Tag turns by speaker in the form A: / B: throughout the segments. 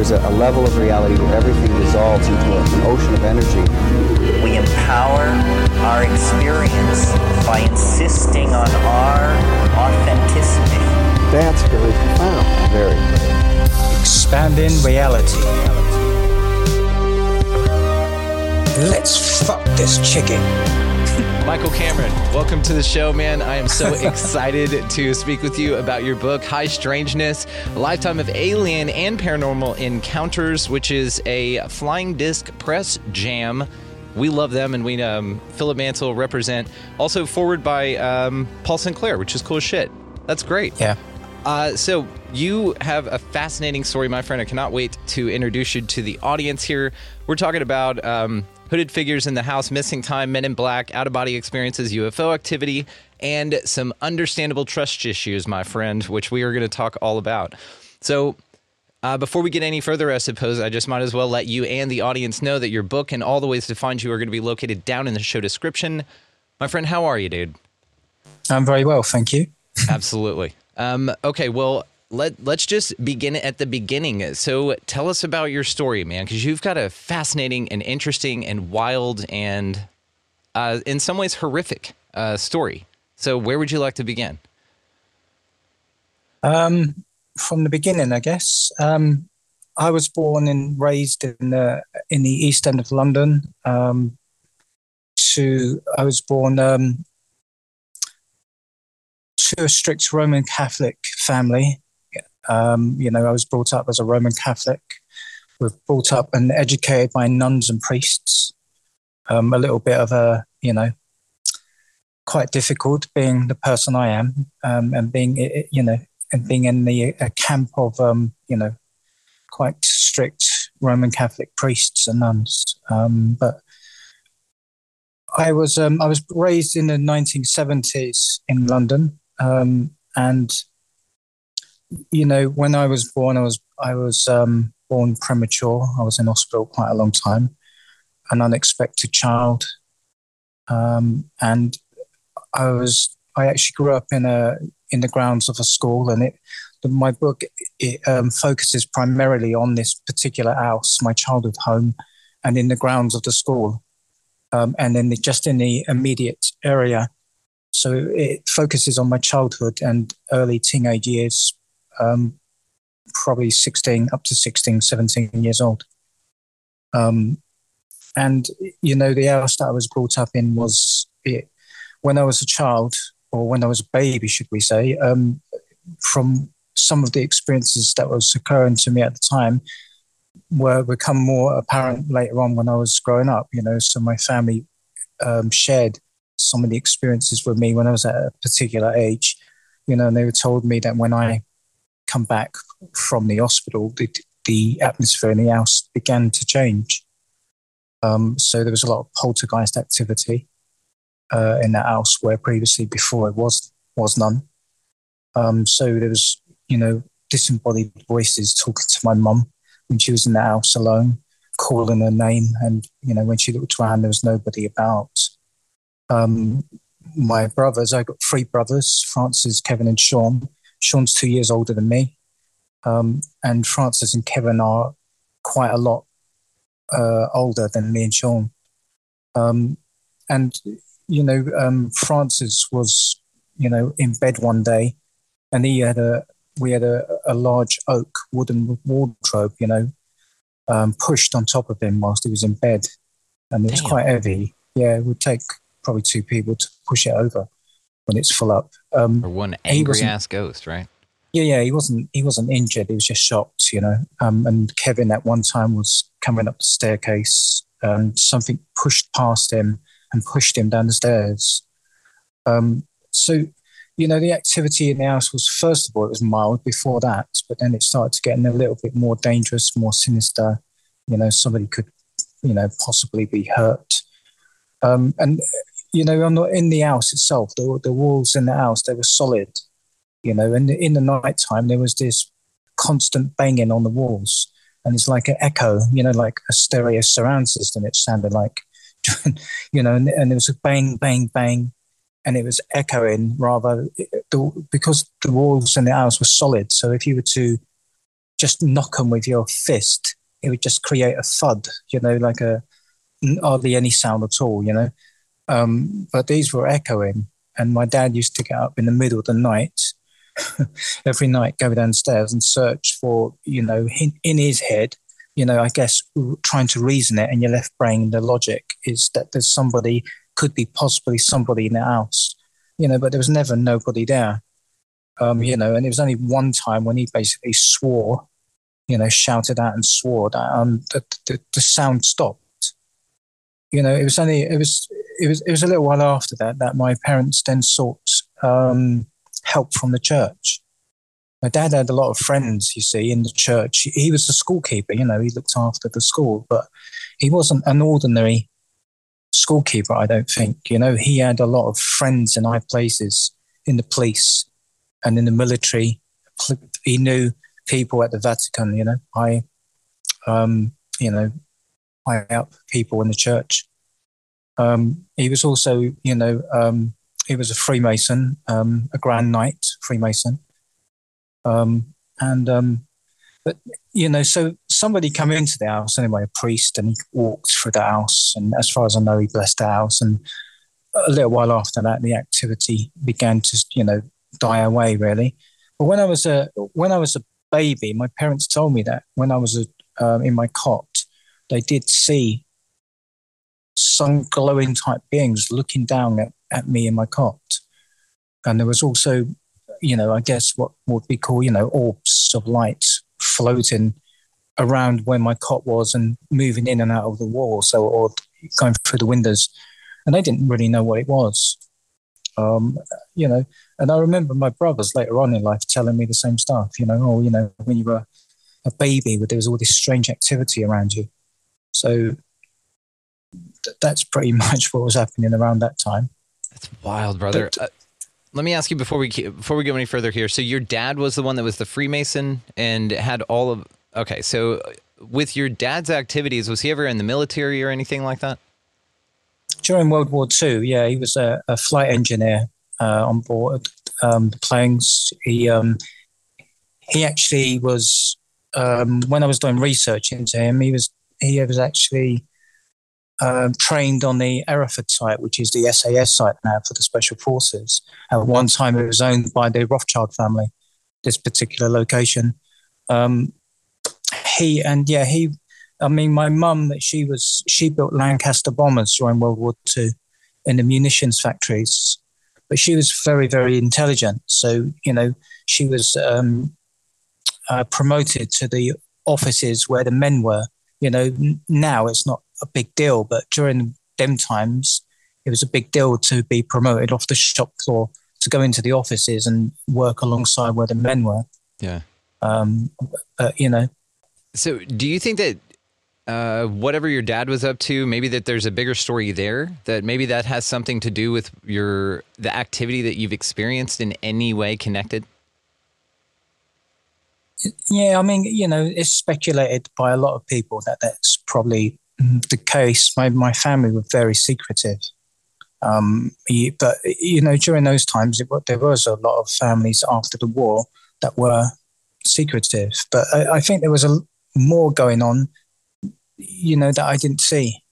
A: There's a, a, level of reality where everything dissolves into a, an ocean of energy.
B: We empower our experience by insisting on our authenticity.
A: That's very profound.
C: Very. Expanding reality. Let's fuck this chicken.
D: Michael Kameron, welcome to the show, man. I am so excited to speak with you about your book, High Strangeness A Lifetime of Alien and Paranormal Encounters, which is a flying disc press jam. We love them, and we, um, Philip Mantle, represent. Also, forward by um, Paul Sinclair, which is cool as shit. That's great.
C: Yeah.
D: Uh, so, you have a fascinating story, my friend. I cannot wait to introduce you to the audience here. We're talking about. Um, hooded figures in the house, missing time, men in black, out of body experiences, UFO activity, and some understandable trust issues, my friend, which we are going to talk all about. So, uh, before we get any further, I suppose I just might as well let you and the audience know that your book and all the ways to find you are going to be located down in the show description. My friend, how are you, dude?
C: I'm very well, thank you.
D: Absolutely. Um, okay, well, let let's just begin at the beginning. So tell us about your story, man, because you've got a fascinating and interesting and wild and uh, in some ways horrific uh, story. So where would you like to begin?
C: Um, from the beginning, I guess. Um, I was born and raised in the in the East End of London. Um, to I was born um, to a strict Roman Catholic family. Um, you know, I was brought up as a Roman Catholic. We're brought up and educated by nuns and priests. Um, a little bit of a, you know, quite difficult being the person I am um, and being, you know, and being in the camp of, um, you know, quite strict Roman Catholic priests and nuns. Um, but I was um, I was raised in the 1970s in London, um, and you know, when I was born, I was I was um, born premature. I was in hospital quite a long time, an unexpected child, um, and I was I actually grew up in a in the grounds of a school, and it my book it um, focuses primarily on this particular house, my childhood home, and in the grounds of the school, um, and then just in the immediate area. So it focuses on my childhood and early teenage years um, probably 16, up to 16, 17 years old. Um, and, you know, the house that I was brought up in was it, when I was a child, or when I was a baby, should we say, um, from some of the experiences that was occurring to me at the time were become more apparent later on when I was growing up, you know, so my family um, shared some of the experiences with me when I was at a particular age, you know, and they were told me that when I come back from the hospital, the, the atmosphere in the house began to change. Um, so there was a lot of poltergeist activity uh, in that house where previously before it was was none. Um, so there was, you know, disembodied voices talking to my mum when she was in the house alone, calling her name, and you know when she looked around, there was nobody about. Um, my brothers, I got three brothers, Francis, Kevin, and Sean. Sean's two years older than me, um, and Francis and Kevin are quite a lot uh, older than me and Sean. Um, and you know, um, Francis was you know in bed one day, and he had a we had a, a large oak wooden wardrobe, you know, um, pushed on top of him whilst he was in bed, and it was
D: Damn.
C: quite heavy. Yeah, it would take probably two people to push it over when it's full up. Um,
D: Or one angry ass ghost, right?
C: yeah, yeah, he wasn't he wasn't injured. He was just shocked, you know. Um, and Kevin at one time was coming up the staircase, and something pushed past him and pushed him down the stairs. Um, so, you know, the activity in the house was first of all it was mild before that, but then it started to get a little bit more dangerous, more sinister. You know, somebody could, you know, possibly be hurt. Um, and you know, on the, in the house itself, the, the walls in the house they were solid you know and in the night time there was this constant banging on the walls and it's like an echo you know like a stereo surround system. It sounded like you know and, and there was a bang bang bang and it was echoing rather the, because the walls in the house were solid. So if you were to just knock them with your fist it would just create a thud you know like a hardly any sound at all you know um, but these were echoing and my dad used to get up in the middle of the night every night go downstairs and search for you know in, in his head you know i guess trying to reason it in your left brain the logic is that there's somebody could be possibly somebody in the house you know but there was never nobody there. Um you know and it was only one time when he basically swore you know shouted out and swore that um the, the, the sound stopped. You know it was only it was it was it was a little while after that that my parents then sought um help from the church. My dad had a lot of friends, you see, in the church. He was the schoolkeeper, you know, he looked after the school, but he wasn't an ordinary schoolkeeper, I don't think. You know, he had a lot of friends in high places in the police and in the military. He knew people at the Vatican, you know, high, um, you know, high up people in the church. Um, he was also, you know, um, he was a Freemason, um, a Grand Knight Freemason, um, and um, but you know, so somebody come into the house anyway, a priest, and he walked through the house, and as far as I know, he blessed the house, and a little while after that, the activity began to you know die away really. But when I was a when I was a baby, my parents told me that when I was a, um, in my cot, they did see some glowing type beings looking down at, at me in my cot. And there was also, you know, I guess what would be called, you know, orbs of light floating around where my cot was and moving in and out of the wall, so or going through the windows. And they didn't really know what it was. Um, you know, and I remember my brothers later on in life telling me the same stuff, you know, oh, you know, when you were a baby, there was all this strange activity around you. So that's pretty much what was happening around that time.
D: That's wild, brother.
C: But-
D: uh, let me ask you before we before we go any further here. So your dad was the one that was the Freemason and had all of. Okay, so uh, with your dad's activities, was he ever in the military or anything like that?
C: During World War II, yeah, he was a, a flight engineer uh, on board um, the planes. He um, he actually was um, when I was doing research into him. He was he was actually um, trained on the Hereford site, which is the SAS site now for the Special Forces. At one time, it was owned by the Rothschild family. This particular location. Um, he and yeah, he. I mean, my mum, she was she built Lancaster bombers during World War II in the munitions factories, but she was very very intelligent. So you know, she was um, uh, promoted to the offices where the men were. You know, n- now it's not a big deal, but during them times, it was a big deal to be promoted off the shop floor to go into the offices and work alongside where the men were.
D: Yeah.
C: Um, but you know,
D: So do you think that uh, whatever your dad was up to, maybe that there's a bigger story there? That maybe that has something to do with your the activity that you've experienced in any way connected?
C: Yeah, I mean, you know, it's speculated by a lot of people that that's probably the case. My my family were very secretive, um, but you know, during those times, it, there was a lot of families after the war that were secretive. But I, I think there was a more going on, you know, that I didn't see.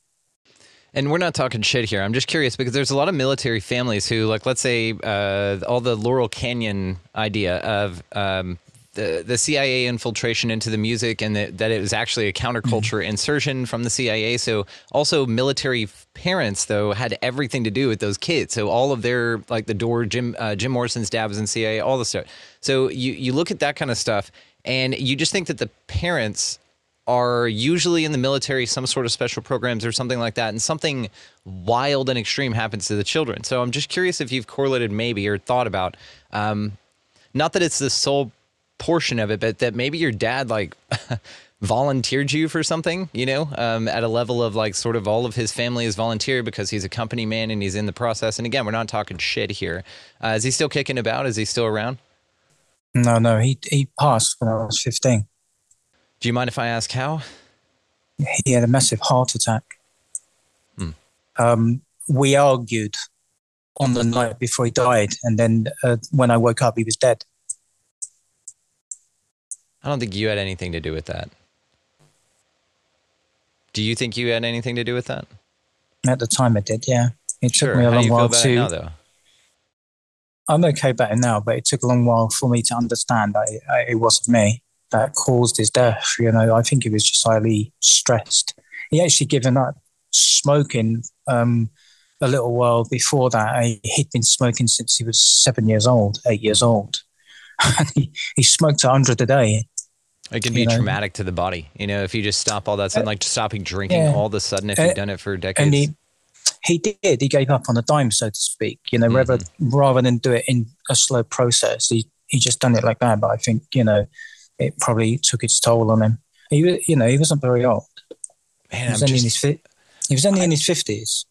D: And we're not talking shit here. I'm just curious because there's a lot of military families who, like, let's say, uh, all the Laurel Canyon idea of um, the the CIA infiltration into the music, and that, that it was actually a counterculture insertion from the CIA. So also military parents though had everything to do with those kids. So all of their like the door, Jim uh, Jim Morrison's dad was in CIA, all the stuff. So you you look at that kind of stuff, and you just think that the parents are usually in the military, some sort of special programs or something like that, and something wild and extreme happens to the children. So I'm just curious if you've correlated maybe or thought about, um, not that it's the sole portion of it, but that maybe your dad like volunteered you for something, you know, um, at a level of like sort of all of his family is volunteer because he's a company man and he's in the process. And again, we're not talking shit here. Uh, is he still kicking about? Is he still around?
C: No, no, he he passed when I was 15.
D: Do you mind if I ask how?
C: He had a massive heart attack.
D: Hmm.
C: Um, we argued on the night before he died, and then uh, when I woke up, he was dead.
D: I don't think you had anything to do with that. Do you think you had anything to do with that?
C: At the time, I did. Yeah, it
D: Sure.
C: took me a
D: How
C: long while
D: about
C: to.
D: it now, though?
C: I'm okay about it now, but it took a long while for me to understand that it, it wasn't me that caused his death. You know, I think he was just highly stressed. He actually given up smoking um, a little while before that. He- He'd been smoking since he was seven years old, eight years old. He, he smoked 100 a day.
D: It can be
C: know.
D: traumatic to the body. You know, if you just stop all that, something like stopping drinking
C: yeah.
D: all of a sudden, if
C: Uh,
D: you've done it for decades.
C: And he, he did. He gave up on a dime, so to speak. You know, rather rather than do it in a slow process, he he just done it like that. But I think you know, it probably took its toll on him. He, you know, he wasn't very old.
D: Man,
C: he was
D: I'm
C: only in his fi- he was only in his fifties.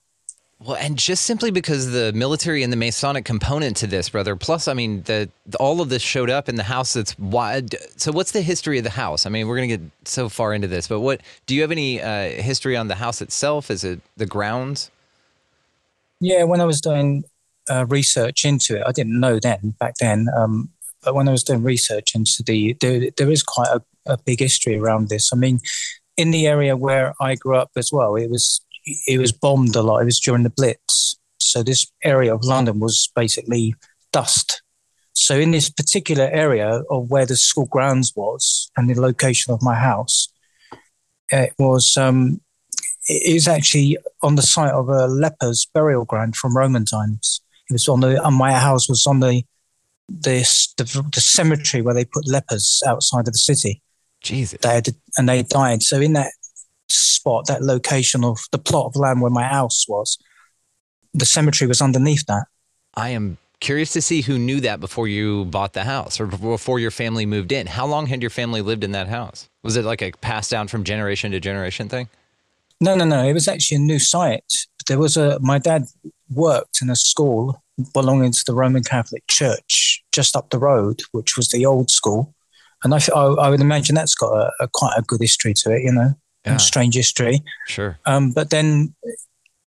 D: Well, and just simply because the military and the Masonic component to this, brother. Plus, I mean, the, the- all of this showed up in the house. That's wide. So, what's the history of the house? I mean, we're gonna get so far into this, but what do you have any uh, history on the house itself? Is it the grounds?
C: Yeah, when I was doing uh, research into it, I didn't know then back then. Um, but when I was doing research into the, there, there is quite a, a big history around this. I mean, in the area where I grew up as well, it was it was bombed a lot. It was during the Blitz, so this area of London was basically dust. So in this particular area of where the school grounds was and the location of my house, it was um, it is actually on the site of a leper's burial ground from Roman times. It was on the, and my house was on the, this, the, the cemetery where they put lepers outside of the city.
D: Jesus.
C: They had, and they died. So in that spot, that location of the plot of land where my house was, the cemetery was underneath that.
D: I am curious to see who knew that before you bought the house or before your family moved in. How long had your family lived in that house? Was it like a passed down from generation to generation thing?
C: No, no, no. It was actually a new site. There was a. My dad worked in a school belonging to the Roman Catholic Church just up the road, which was the old school, and I, I, I would imagine that's got a, a quite a good history to it, you know,
D: Yeah.
C: and strange history.
D: Sure.
C: Um, but then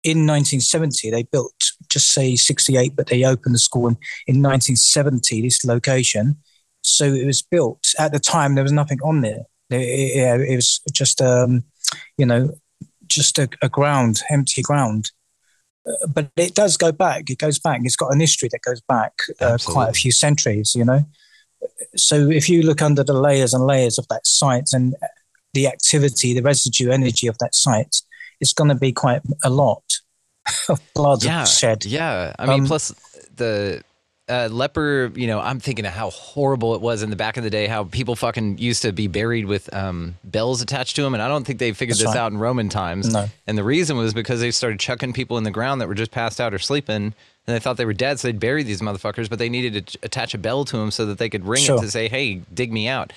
C: in 1970, they built just say 68, but they opened the school in, in 1970. This location, so it was built at the time. There was nothing on there. It, it, it was just um, you know just a, a ground, empty ground. Uh, but it does go back. It goes back. It's got an history that goes back uh, quite a few centuries. You know, so if you look under the layers and layers of that site and the activity, the residue energy of that site, it's going to be quite a lot of blood
D: yeah,
C: shed.
D: Yeah. I mean,
C: Um,
D: plus the uh, leper, you know, I'm thinking of how horrible it was in the back of the day, how people fucking used to be buried with um, bells attached to them. And I don't think they figured this
C: right.
D: out in Roman times.
C: No.
D: And the reason was because they started chucking people in the ground that were just passed out or sleeping. And they thought they were dead, so they'd bury these motherfuckers, but they needed to attach a bell to them so that they could ring
C: Sure.
D: it to say, hey, dig me out.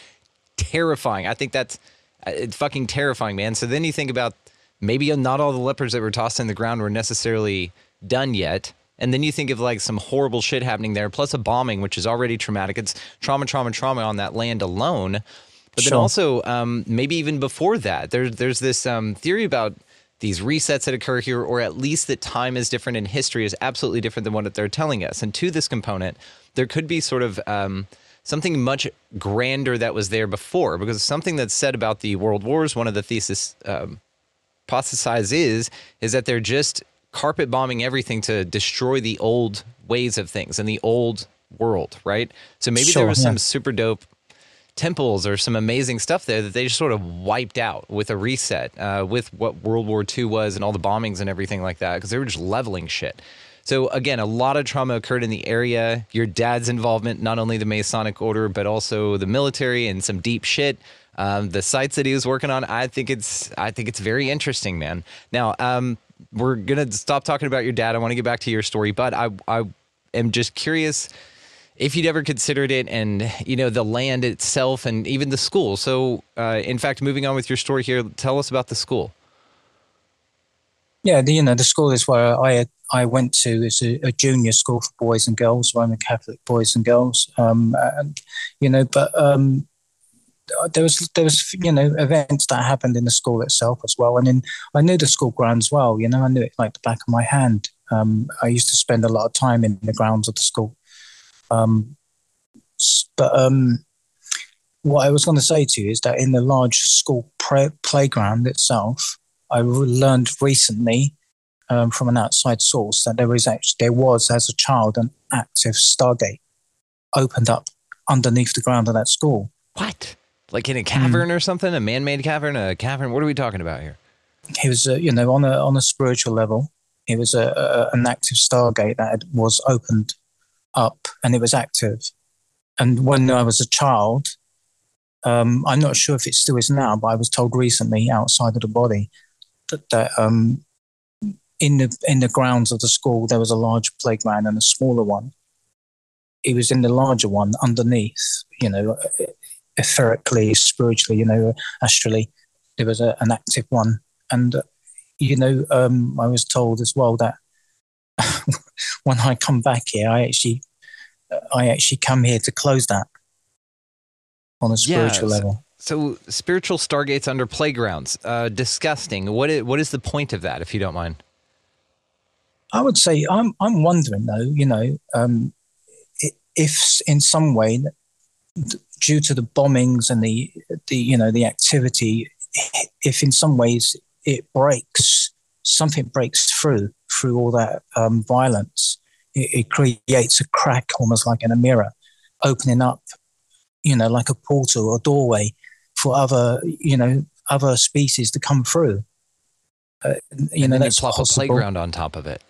D: Terrifying. I think that's it's fucking terrifying, man. So then you think about maybe not all the lepers that were tossed in the ground were necessarily done yet. And then you think of like some horrible shit happening there, plus a bombing, which is already traumatic. It's trauma, trauma, trauma on that land alone. But then also, um, maybe even before that, there's there's this um, theory about these resets that occur here, or at least that time is different and history is absolutely different than what they're telling us. And to this component, there could be sort of um, something much grander that was there before, because something that's said about the world wars, one of the thesis um, is is that they're just carpet bombing everything to destroy the old ways of things and the old world, right? So maybe there was
C: yeah.
D: some super dope temples or some amazing stuff there that they just sort of wiped out with a reset uh, with what World War II was and all the bombings and everything like that because they were just leveling shit. So again, a lot of trauma occurred in the area. Your dad's involvement, not only the Masonic Order, but also the military and some deep shit. Um, the sites that he was working on, I think it's I think it's very interesting, man. Now, um, we're gonna stop talking about your dad. I want to get back to your story, but I I am just curious if you'd ever considered it and you know the land itself and even the school so uh, in fact moving on with your story here tell us about the school
C: yeah the, you know the school is where i i went to. It's a, a, junior school for boys and girls roman catholic boys and girls. Um, and you know but um, there was there was you know events that happened in the school itself as well. And in i knew the school grounds well you know i knew it like the back of my hand. Um, i used to spend a lot of time in the grounds of the school. Um, but um, what I was going to say to you is that in the large school pre- playground itself, I learned recently um, from an outside source that there was actually there was as a child an active Stargate opened up underneath the ground of that school.
D: What? Like in a cavern mm. or something? A man-made cavern? A cavern? What are we talking about here?
C: It was, you know, on a on a spiritual level, it was a, a an active Stargate that was opened up and it was active. And when I was a child, um, I'm not sure if it still is now, but I was told recently outside of the body that, that um, in the in the grounds of the school there was a large playground and a smaller one. It was in the larger one underneath, you know, etherically, spiritually, you know, astrally, there was a, an active one, and uh, you know, um, I was told as well that when I come back here, I actually, I actually come here to close that on a spiritual
D: yeah,
C: level.
D: So, spiritual stargates under playgrounds, uh, disgusting. What is, what is the point of that, if you don't mind?
C: I would say I'm I'm wondering though, you know, um, if in some way, due to the bombings and the the you know the activity, if in some ways it breaks something breaks through through all that um, violence. It, it, creates a crack, almost like in a mirror, opening up, you know, like a portal or doorway for other, you know, other species to come through.
D: Uh, you and know, that's plop possible. a playground on top of it,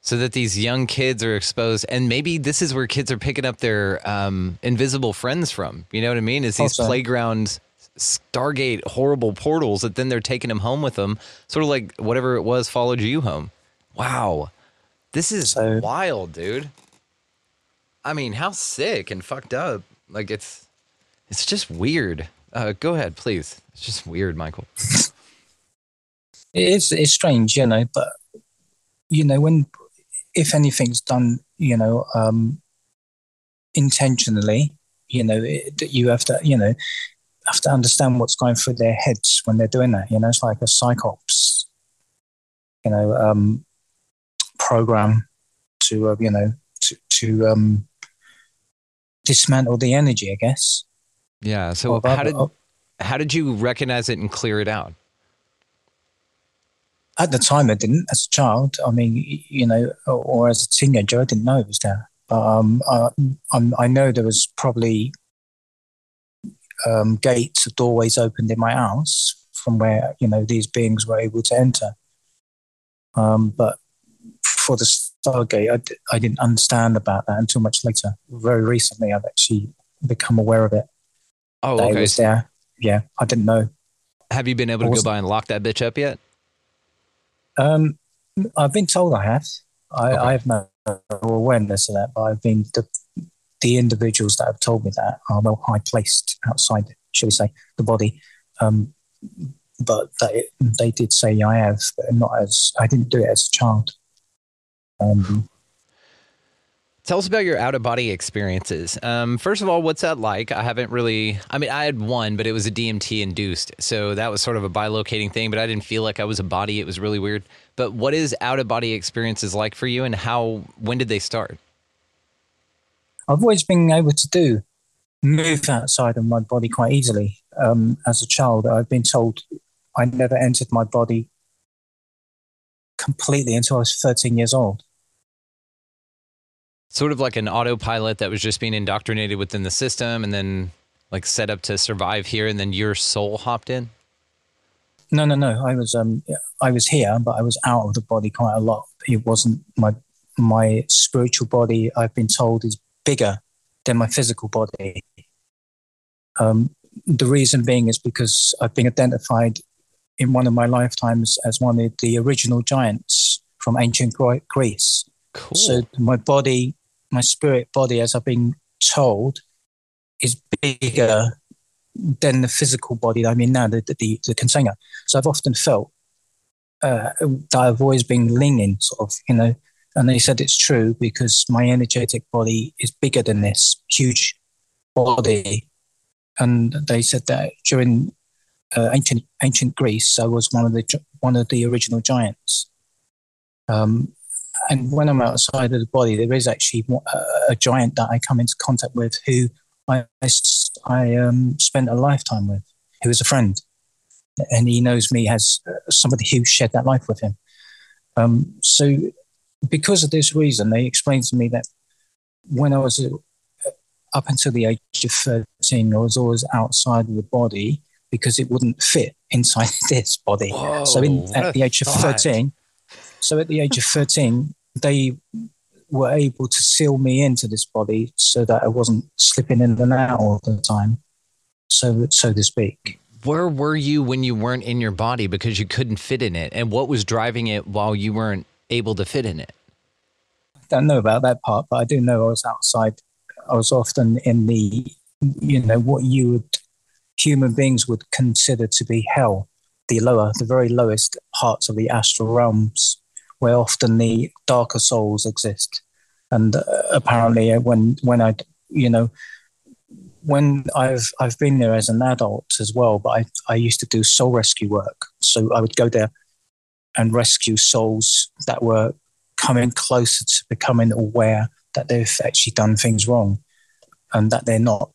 D: so that these young kids are exposed. And maybe this is where kids are picking up their um, invisible friends from. You know what I mean? Is these also. playgrounds Stargate horrible portals that then they're taking them home with them, sort of like whatever it was followed you home. Wow, this is so, wild, dude. I mean, how sick and fucked up. Like it's, it's just weird. Uh, go ahead, please. It's just weird, Michael.
C: it's it's strange, you know, but you know when if anything's done, you know, um, intentionally, you know, it, you have to, you know, have to understand what's going through their heads when they're doing that. You know, it's like a psychops, you know, um, program to, uh, you know, to, to um, dismantle the energy, I guess.
D: Yeah. So how did how did you recognize it and clear it out?
C: At the time, I didn't. As a child, I mean, you know, or, as a teenager, I didn't know it was there. But um, I, I know there was probably um, gates or doorways opened in my house from where you know these beings were able to enter. Um, but for the Stargate, I d- I didn't understand about that until much later. Very recently, I've actually become aware of it.
D: Oh, okay.
C: Was there. Yeah, I didn't know.
D: Have you been able to go by and lock that bitch up yet?
C: Um, I've been told I have. I, okay. I have no awareness of that, but I've been the the individuals that have told me that are well high placed outside, shall we say, the body. Um, but they, they did say I have, but not as I didn't do it as a child. Um,
D: Tell us about your out of body experiences. Um, first of all, what's that like? I haven't really, I mean, I had one, but it was a DMT induced. So that was sort of a bilocating thing, but I didn't feel like I was a body. It was really weird. But what is out of body experiences like for you and how, when did they start?
C: I've always been able to do move outside of my body quite easily. Um, as a child, I've been told I never entered my body completely until I was 13 years old.
D: Sort of like an autopilot that was just being indoctrinated within the system, and then like set up to survive here, and then your soul hopped in?
C: No, no, no. I was um I was here, but I was out of the body quite a lot. It wasn't my my spiritual body. I've been told is bigger than my physical body. Um, the reason being is because I've been identified in one of my lifetimes as one of the original giants from ancient Greece.
D: Cool.
C: So my body, my spirit body, as I've been told, is bigger than the physical body that I'm in now, the, the, the container. So I've often felt uh, that I've always been leaning, sort of, you know, and they said it's true because my energetic body is bigger than this huge body. And they said that during uh, ancient ancient Greece, I was one of the one of the original giants. Um, and when I'm outside of the body, there is actually a, a giant that I come into contact with who I, I, I um, spent a lifetime with, who is a friend. And he knows me as somebody who shared that life with him. Um, so, because of this reason, they explained to me that when I was uh, up until the age of 13, I was always outside of the body because it wouldn't fit inside this body.
D: Whoa,
C: so, in, at the age of
D: thought.
C: 13, so at the age of 13, they were able to seal me into this body so that I wasn't slipping in and out all the time, so so to speak.
D: Where were you when you weren't in your body because you couldn't fit in it? And what was driving it while you weren't able to fit in it?
C: I don't know about that part, but I do know I was outside. I was often in the, you know, what you would, human beings would consider to be hell, the lower, the very lowest parts of the astral realms where often the darker souls exist. And uh, apparently, uh, when when I, you know, when I've I've been there as an adult as well, but I I used to do soul rescue work. So I would go there and rescue souls that were coming closer to becoming aware that they've actually done things wrong, and that they're not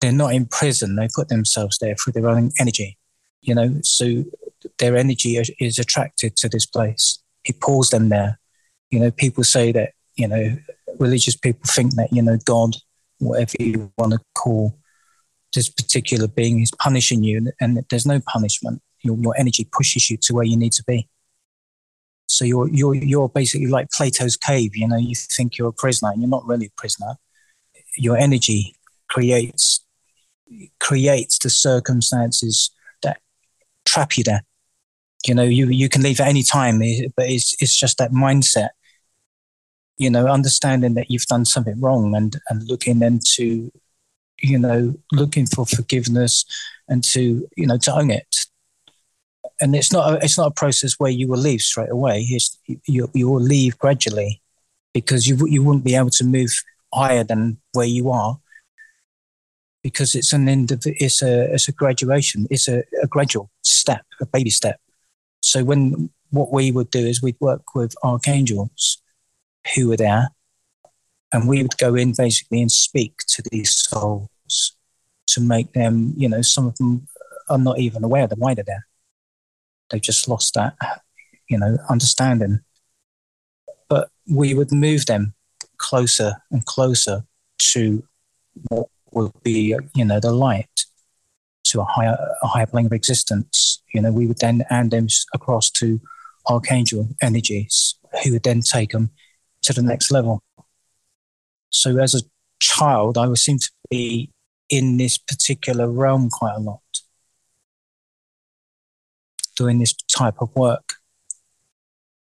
C: they're not in prison. They put themselves there through their own energy, you know. So their energy is attracted to this place. It pulls them there. You know, people say that, you know, religious people think that, you know, God, whatever you want to call this particular being, is punishing you. And there's no punishment. Your, your energy pushes you to where you need to be. So you're, you're, you're basically like Plato's cave. You know, you think you're a prisoner and you're not really a prisoner. Your energy creates creates the circumstances that trap you there you know you you can leave at any time eh, but it's it's just that mindset you know understanding that you've done something wrong and and looking into you know looking for forgiveness and to you know to own it. And it's not a, it's not a process where you will leave straight away. It's, you you will leave gradually because you you wouldn't be able to move higher than where you are because it's an indiv- it's a it's a graduation it's a, a gradual step a baby step so when what we would do is we'd work with archangels who were there, and we would go in basically and speak to these souls to make them, you know, some of them are not even aware that why they're there. They've just lost that, you know, understanding. But we would move them closer and closer to what would be, you know, the light, to a higher, a higher plane of existence. You know, we would then hand them across to archangel energies, who would then take them to the next level. So, as a child, I would seem to be in this particular realm quite a lot, doing this type of work.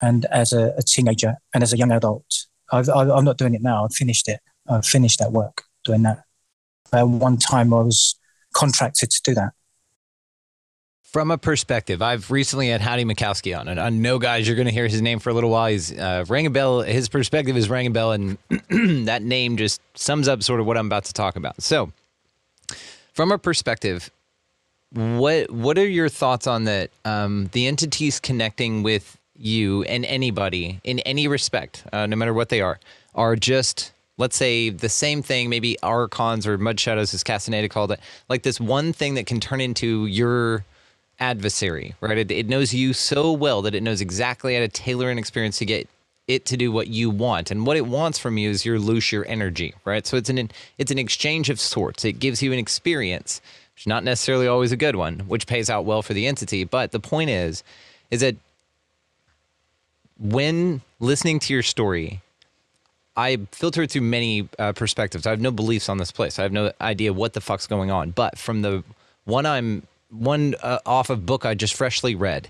C: And as a, a teenager and as a young adult, I, I'm not doing it now. I've finished it. I've finished that work doing that. At one time, I was contracted to do that.
D: From a perspective, I've recently had Howdy Mikowski on, and I know, guys, you're going to hear his name for a little while. He's uh, rang a bell. His perspective is ring a bell, and that name just sums up sort of what I'm about to talk about. So, from a perspective, what what are your thoughts on that? Um, the entities connecting with you and anybody in any respect, uh, no matter what they are, are just let's say the same thing, maybe archons or mud shadows, as Castaneda called it, like this one thing that can turn into your adversary, right? It, it knows you so well that it knows exactly how to tailor an experience to get it to do what you want, and what it wants from you is your loose your energy, right? So it's an it's an exchange of sorts. It gives you an experience, which is not necessarily always a good one, which pays out well for the entity. But the point is, is that when listening to your story, I filter through many uh, perspectives. I have no beliefs on this place. I have no idea what the fuck's going on. But from the one I'm one uh, off of book I just freshly read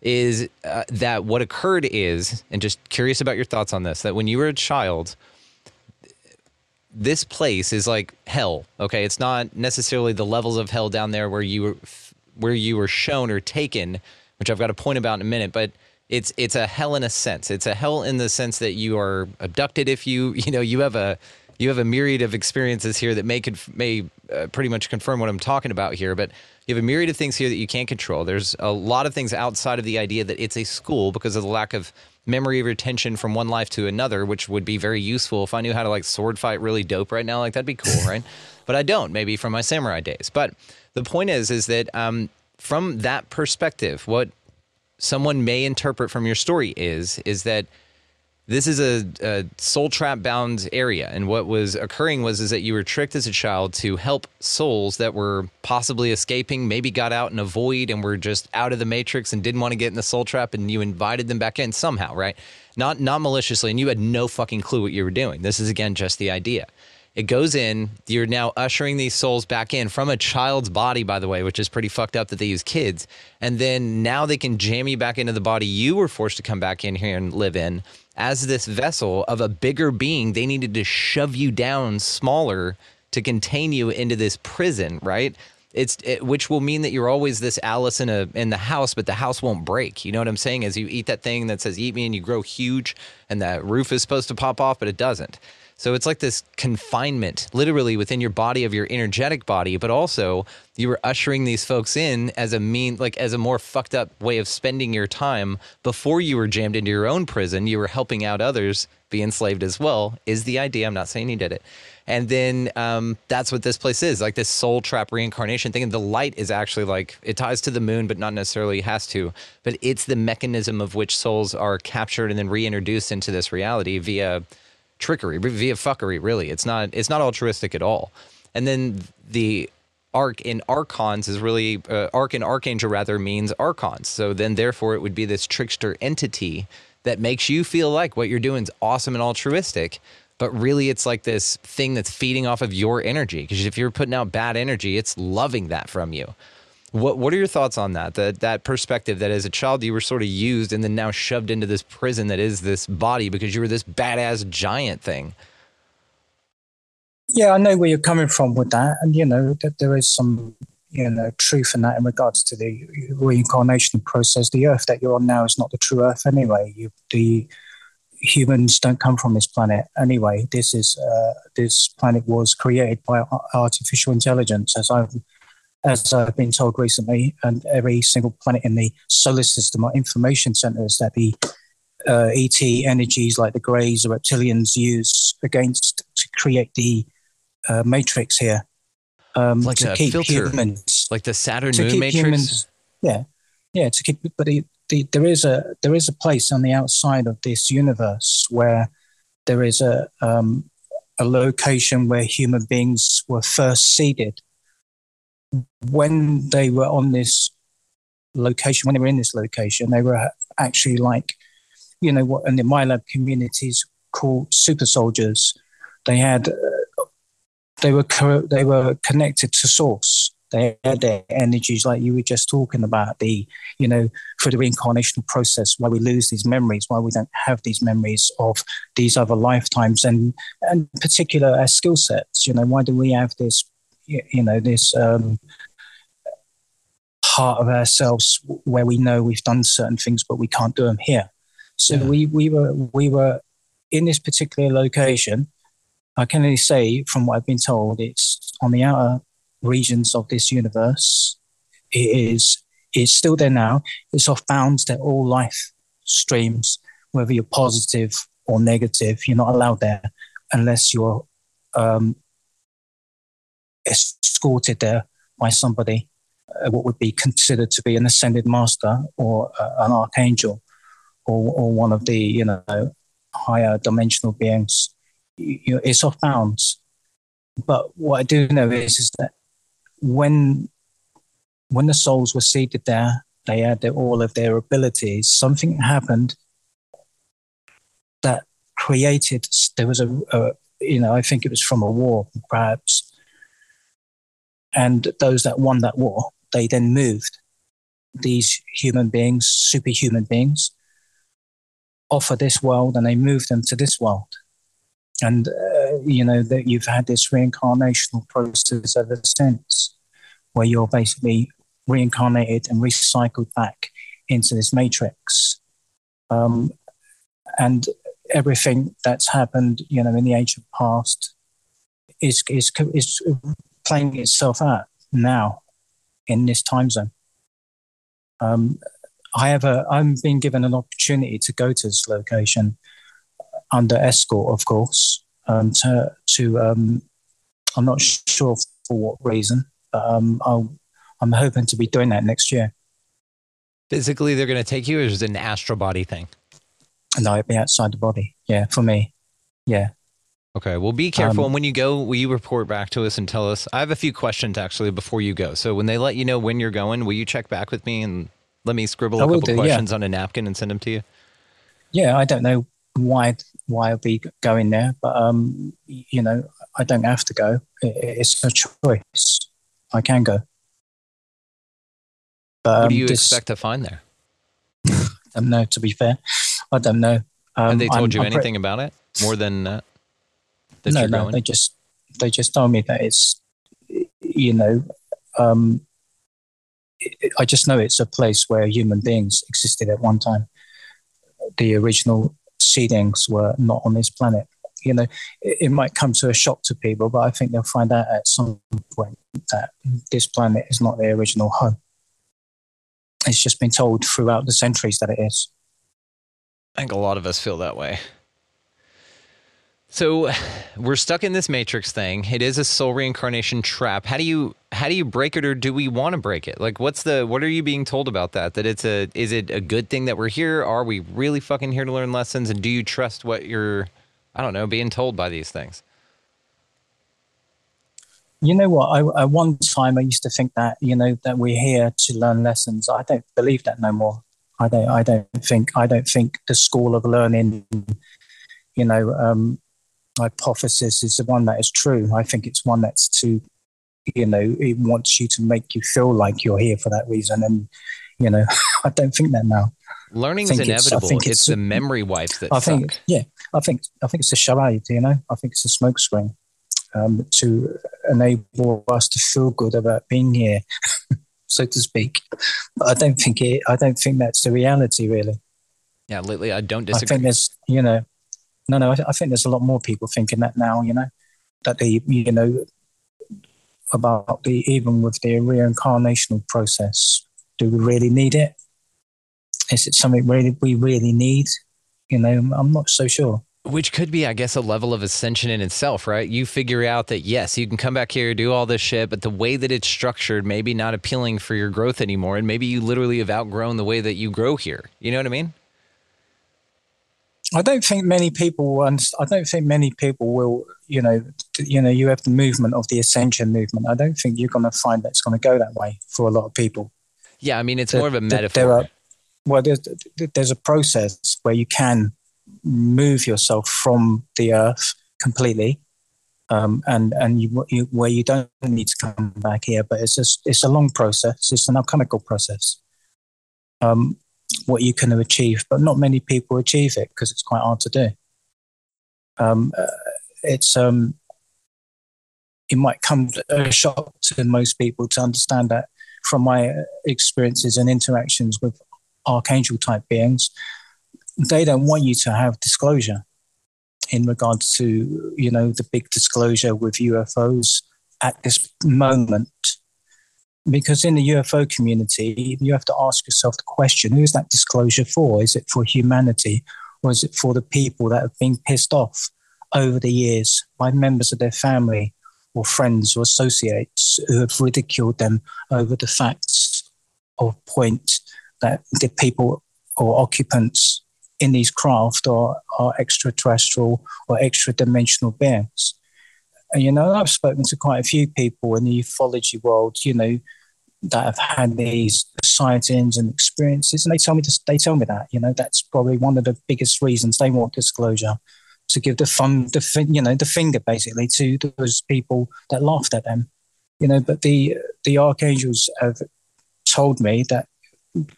D: is uh, that what occurred is, and just curious about your thoughts on this, that when you were a child, this place is like hell. Okay, it's not necessarily the levels of hell down there where you were, where you were shown or taken, which I've got a point about in a minute, but it's it's a hell in a sense. It's a hell in the sense that you are abducted if you you know you have a you have a myriad of experiences here that may conf- may uh, pretty much confirm what I'm talking about here, but you have a myriad of things here that you can't control. There's a lot of things outside of the idea that it's a school because of the lack of memory retention from one life to another, which would be very useful if I knew how to like sword fight really dope right now. Like that'd be cool, right? But I don't. Maybe from my samurai days. But the point is, is that um, from that perspective, what someone may interpret from your story is is that this is a, a, soul trap bound area. And what was occurring was is that you were tricked as a child to help souls that were possibly escaping maybe got out in a void and were just out of the matrix and didn't want to get in the soul trap and you invited them back in somehow right? Not not maliciously and you had no fucking clue what you were doing. This is again just the idea it goes in. You're now ushering these souls back in from a child's body, by the way, which is pretty fucked up that they use kids. And then now they can jam you back into the body you were forced to come back in here and live in as this vessel of a bigger being. They needed to shove you down smaller to contain you into this prison, right? It's it, which will mean that you're always this Alice in a in the house, but the house won't break. You know what I'm saying? As you eat that thing that says "eat me" and you grow huge, and that roof is supposed to pop off, but it doesn't. So it's like this confinement, literally within your body of your energetic body, but also you were ushering these folks in as a mean, like as a more fucked up way of spending your time before you were jammed into your own prison. You were helping out others be enslaved as well, is the idea. I'm not saying he did it. And then um, that's what this place is like this soul trap reincarnation thing. And the light is actually like it ties to the moon, but not necessarily has to. But it's the mechanism of which souls are captured and then reintroduced into this reality via trickery, via fuckery. Really, it's not it's not altruistic at all. And then the arc in archons is really uh, arc in archangel rather means archons. So then therefore it would be this trickster entity that makes you feel like what you're doing is awesome and altruistic. But really, it's like this thing that's feeding off of your energy. Because if you're putting out bad energy, it's loving that from you. What What are your thoughts on that? That that perspective that as a child you were sort of used and then now shoved into this prison that is this body because you were this badass giant thing.
C: Yeah, I know where you're coming from with that, and you know that there is some you know truth in that in regards to the reincarnation process. The Earth that you're on now is not the true Earth anyway. You, the humans don't come from this planet anyway. This is uh, this planet was created by artificial intelligence, as I've as I've been told recently, and every single planet in the solar system are information centers that the uh, ET energies like the Greys, the reptilians use against to create the uh, matrix here.
D: Um, like to a keep filter, humans, like the Saturn moon matrix. Humans,
C: yeah, yeah, to keep. But the, the, there is a there is a place on the outside of this universe where there is a um, a location where human beings were first seeded when they were on this location, when they were in this location, they were actually like, you know, what in the MILAB communities called super soldiers. They had, uh, they were co- they were connected to source. They had their energies, like you were just talking about the, you know, for the reincarnation process, why we lose these memories, why we don't have these memories of these other lifetimes, and and particular uh, skill sets. You know, why do we have this you know this um, part of ourselves where we know we've done certain things but we can't do them here. So yeah. we we were we were in this particular location. I can only say from what i've been told it's on the outer regions of this universe. It is it's still there now. It's off bounds to all life streams whether you're positive or negative you're not allowed there unless you're um, escorted there by somebody, uh, what would be considered to be an ascended master or uh, an archangel or, or one of the, you know, higher dimensional beings. You, it's off bounds. But what I do know is, is that when when the souls were seated there, they had their, all of their abilities. Something happened that created. There was a, a, you know, I think it was from a war, perhaps. And those that won that war, they then moved these human beings, superhuman beings, off of this world, and they moved them to this world. And uh, you know that you've had this reincarnational process ever since, where you're basically reincarnated and recycled back into this matrix. Um, and everything that's happened, you know, in the ancient past is, is, is playing itself out now in this time zone. Um, I have a, I'm being given an opportunity to go to this location under escort, of course, um, to, to um, I'm not sure for what reason, but um, I'll I'm hoping to be doing that next year.
D: Physically, they're going to take you, or is it an astral body thing?
C: No, it'd be outside the body. Yeah, for me. Yeah.
D: Okay. Well, be careful. Um, and when you go, will you report back to us and tell us? I have a few questions actually before you go. So when they let you know when you're going, will you check back with me and let me scribble a couple do, questions yeah. on a napkin and send them to you?
C: Yeah, I don't know why why I'll be going there, but um, you know, I don't have to go. It's a choice. I can go.
D: But, um, what do you this, expect to find there?
C: I don't know. To be fair, I don't know.
D: Um, Have they told I'm, you I'm anything pre- about it more than uh, that?
C: no, no. Going? They just they just told me that it's you know. Um, I just know it's a place where human beings existed at one time. The original seedings were not on this planet. You know, it, it might come to a shock to people, but I think they'll find out at some point that this planet is not their original home it's just been told throughout the centuries that it is.
D: I think a lot of us feel that way. So we're stuck in this matrix thing. It is a soul reincarnation trap. How do you how do you break it or do we want to break it? Like what's the what are you being told about that? That it's a is it a good thing that we're here? Are we really fucking here to learn lessons and do you trust what you're I don't know, being told by these things?
C: you know what? I, I one time I used to think that you know that we're here to learn lessons. I don't believe that no more. I don't. I don't think. I don't think the school of learning, you know, um, hypothesis is the one that is true. I think it's one that's to, you know, it wants you to make you feel like you're here for that reason. And you know, I don't think that now.
D: Learning is inevitable. It's, it's, it's, the memory wipes that
C: I think. Yeah, I think. I think it's a charade. You know, I think it's a smokescreen um, to enable us to feel good about being here, so to speak. But I don't think it. I don't think that's the reality, really.
D: Yeah, lately I don't disagree.
C: I think there's, you know, no, no. I, I think there's a lot more people thinking that now. You know, that they, you know, about the even with the reincarnational process. Do we really need it? Is it something really we really need? You know, I'm not so sure.
D: Which could be, I guess, a level of ascension in itself, right? You figure out that yes, you can come back here, do all this shit, but the way that it's structured maybe not appealing for your growth anymore, and maybe you literally have outgrown the way that you grow here. You know what I mean?
C: I don't think many people. I don't think many people will. You know, you know, you have the movement of the ascension movement. I don't think you're going to find that's going to go that way for a lot of people.
D: Yeah, I mean, it's more of a metaphor. There are,
C: well, there's there's a process where you can move yourself from the earth completely um, and and you, you, where you don't need to come back here but it's just it's a long process it's an alchemical process um, what you can achieve but not many people achieve it because it's quite hard to do. Um, uh, it's um, it might come a shock to most people to understand that from my experiences and interactions with archangel type beings they don't want you to have disclosure in regards to you know the big disclosure with UFOs at this moment because in the UFO community you have to ask yourself the question who is that disclosure for is it for humanity or is it for the people that have been pissed off over the years by members of their family or friends or associates who have ridiculed them over the facts or point that the people or occupants in these craft are, are extraterrestrial or extra dimensional beings. And, you know, I've spoken to quite a few people in the ufology world, you know, that have had these sightings and experiences, and they tell me they tell me that you know that's probably one of the biggest reasons they want disclosure to give the fun, the you know, the finger basically to those people that laughed at them, you know. But the the archangels have told me that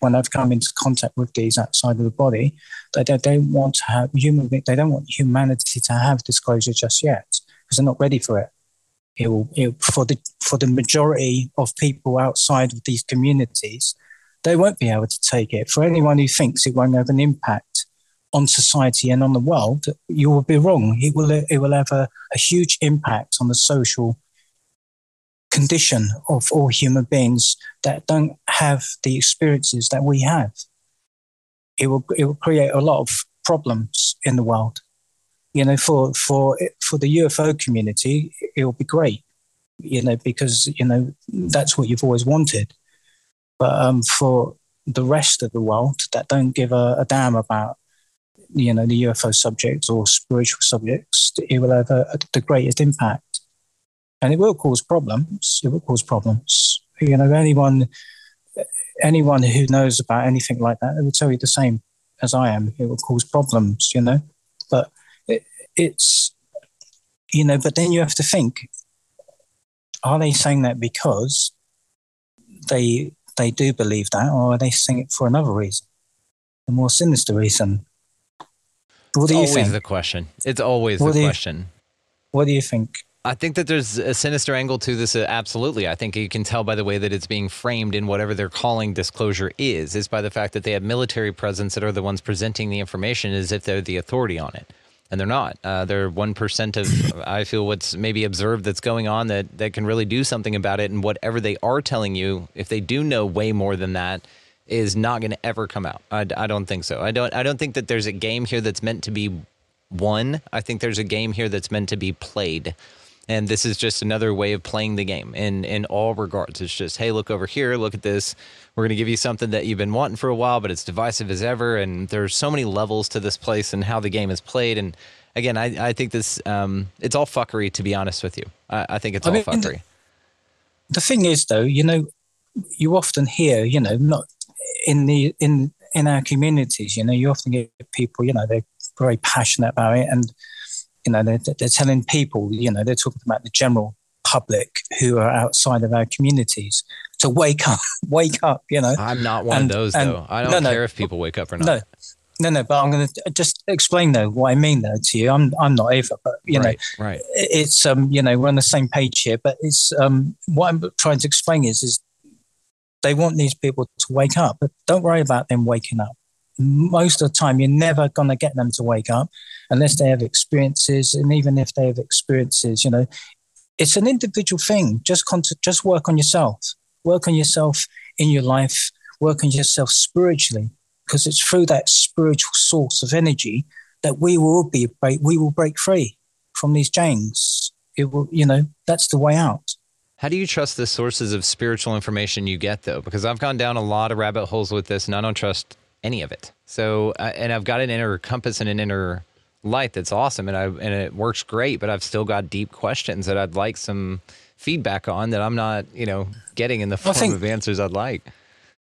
C: when I've come into contact with these outside of the body, they don't want to have human, they don't want humanity to have disclosure just yet because they're not ready for it. It will, it, for the for the majority of people outside of these communities, they won't be able to take it. For anyone who thinks it won't have an impact on society and on the world, you will be wrong. It will it will have a, a huge impact on the social condition of all human beings that don't have the experiences that we have. It will it will create a lot of problems in the world. You know, for for for the UFO community, it will be great. You know, because you know that's what you've always wanted. But um, for the rest of the world that don't give a, a damn about you know the UFO subjects or spiritual subjects, it will have a, the greatest impact, and it will cause problems. It will cause problems. You know, anyone anyone who knows about anything like that, they will tell you the same as I am. It will cause problems. You know, but it's you know, but then you have to think: Are they saying that because they they do believe that, or are they saying it for another reason, a more sinister reason? What do you
D: always
C: think?
D: the question. It's always
C: What
D: the
C: do you-
D: question.
C: What do you think?
D: I think that there's a sinister angle to this. uh, Absolutely. I think you can tell by the way that it's being framed in whatever they're calling disclosure is, is by the fact that they have military presence that are the ones presenting the information as if they're the authority on it. And they're not. Uh, they're 1% of, I feel, what's maybe observed that's going on that, that can really do something about it. And whatever they are telling you, if they do know way more than that, is not going to ever come out. I, I don't think so. I don't. I don't think that there's a game here that's meant to be won. I think there's a game here that's meant to be played. And this is just another way of playing the game in, in all regards. It's just, hey, look over here, look at this. We're going to give you something that you've been wanting for a while, but it's divisive as ever. And there's so many levels to this place and how the game is played. And again, I, I think this, um, it's all fuckery, to be honest with you. I, I think it's
C: I
D: all
C: mean,
D: fuckery.
C: the thing is though you know you often hear you know not in the in in our communities you know you often get people you know they're very passionate about it and you know they're, they're telling people you know they're talking about the general public who are outside of our communities to wake up wake up you know
D: I'm not one
C: And-
D: of those,
C: and-
D: though. I don't
C: no, no.
D: care if people wake up or not.
C: no no no but i'm going to just explain though what i mean though to you i'm i'm not either but you know
D: right, right.
C: it's um you know we're on the same page here but it's um what i'm trying to explain is is they want these people to wake up but don't worry about them waking up most of the time you're never going to get them to wake up unless they have experiences and even if they have experiences you know it's an individual thing just con- just work on yourself work on yourself in your life work on yourself spiritually because it's through that spiritual source of energy that we will be break, we will break free from these chains. It will, you know, that's the way out.
D: How do you trust the sources of spiritual information you get, though? Because I've gone down a lot of rabbit holes with this, and I don't trust any of it. So, uh, and I've got an inner compass and an inner light that's awesome, and I and it works great. But I've still got deep questions that I'd like some feedback on that I'm not, you know, getting in the form of answers I'd like.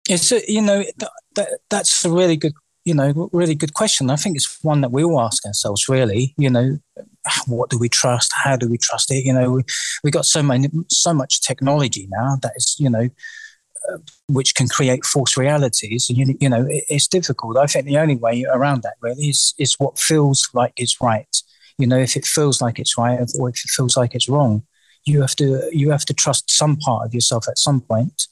C: It's a, you know that, that that's a really good you know really good question. I think it's one that we all ask ourselves. Really, you know, what do we trust? How do we trust it? You know, we we got so many so much technology now that is you know. Which can create false realities, you, you know it, it's difficult. I think the only way around that really is is what feels like it's right. You know, if it feels like it's right, or if it feels like it's wrong, you have to you have to trust some part of yourself at some point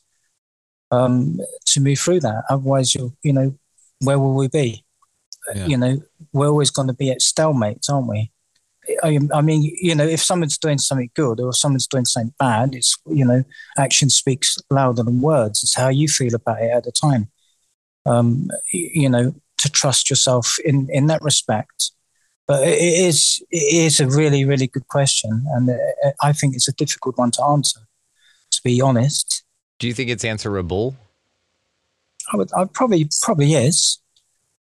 C: um, to move through that. Otherwise, you'll, you know, where will we be?
D: Yeah.
C: You know, we're always going to be at stalemates, aren't we? I, I mean, you know, if someone's doing something good or someone's doing something bad, it's, you know, action speaks louder than words. It's how you feel about it at the time. Um, you know, to trust yourself in, in that respect. But it is, it is a really, really good question. And uh, I think it's a difficult one to answer, to be honest.
D: Do you think it's answerable?
C: I would, I probably, probably is.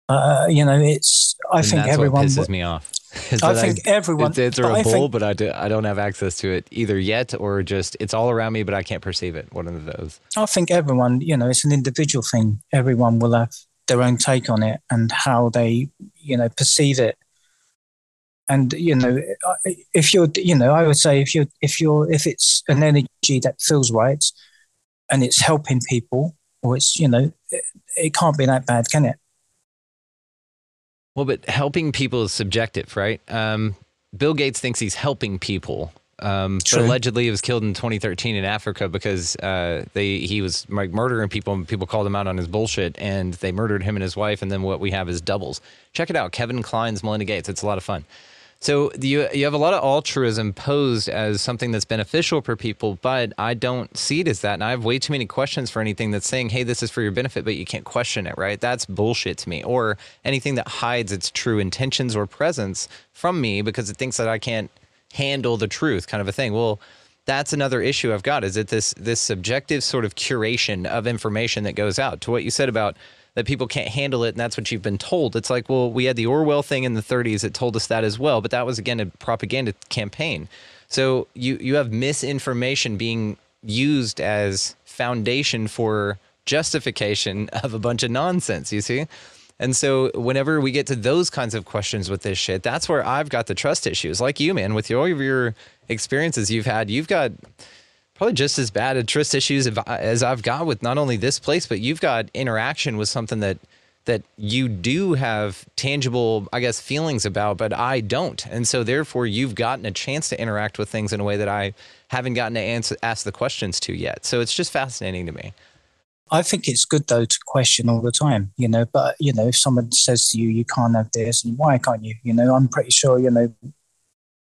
C: Uh, you know, it's. I
D: and
C: think
D: that's
C: everyone.
D: what pisses me off.
C: I think everyone.
D: It's, it's
C: but I
D: a bowl, but I, do, I don't have access to it either yet, or just it's all around me, but I can't perceive it. One of those.
C: I think everyone, you know, it's an individual thing. Everyone will have their own take on it and how they, you know, perceive it. And you know, if you're, you know, I would say if you're, if you're, if it's an energy that feels right, and it's helping people, or it's, you know, it, it can't be that bad, can it?
D: Well, but helping people is subjective, right? Um, Bill Gates thinks he's helping people. Um, but allegedly, he was killed in 2013 in Africa because uh, they he was like murdering people, and people called him out on his bullshit, and they murdered him and his wife. And then what we have is doubles. Check it out, Kevin Klein's Melinda Gates. It's a lot of fun. So you you have a lot of altruism posed as something that's beneficial for people, but I don't see it as that. And I have way too many questions for anything that's saying, "Hey, this is for your benefit," but you can't question it, right? That's bullshit to me. Or anything that hides its true intentions or presence from me because it thinks that I can't handle the truth, kind of a thing. Well, that's another issue I've got. Is it this this subjective sort of curation of information that goes out to what you said about that people can't handle it and that's what you've been told. It's like, well, we had the Orwell thing in the 30s that told us that as well, but that was again a propaganda campaign. So you you have misinformation being used as foundation for justification of a bunch of nonsense, you see? And so whenever we get to those kinds of questions with this shit, that's where I've got the trust issues. Like you, man, with all of your experiences you've had, you've got probably just as bad a trust issues as I've got with not only this place, but you've got interaction with something that that you do have tangible, I guess, feelings about, but I don't. And so therefore you've gotten a chance to interact with things in a way that I haven't gotten to answer, ask the questions to yet. So it's just fascinating to me.
C: I think it's good though to question all the time, you know. But you know, if someone says to you, "You can't have this," and why can't you? You know, I'm pretty sure you know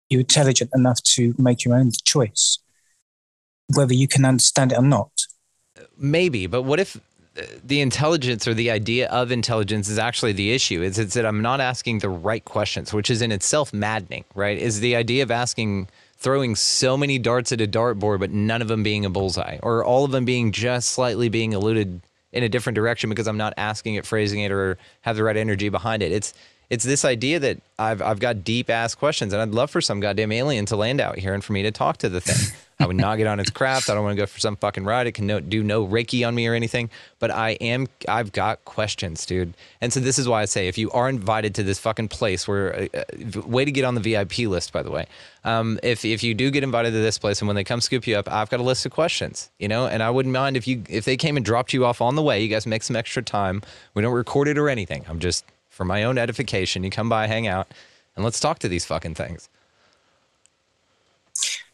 C: you're intelligent enough to make your own choice, whether you can understand it or not.
D: Maybe, but what if uh, the intelligence or the idea of intelligence is actually the issue? Is it's that I'm not asking the right questions, which is in itself maddening, right? Is the idea of asking, throwing so many darts at a dartboard, but none of them being a bullseye, or all of them being just slightly being eluded in a different direction because I'm not asking it, phrasing it, or have the right energy behind it. It's it's this idea that I've I've got deep ass questions, and I'd love for some goddamn alien to land out here and for me to talk to the thing. I would not get on its craft. I don't want to go for some fucking ride. It can no, do no reiki on me or anything. But I am. I've got questions, dude. And so this is why I say, if you are invited to this fucking place, where uh, uh, way to get on the VIP list, by the way. Um, if if you do get invited to this place, and when they come scoop you up, I've got a list of questions, you know. And I wouldn't mind if you if they came and dropped you off on the way. You guys make some extra time. We don't record it or anything. I'm just for my own edification. You come by, hang out, and let's talk to these fucking things.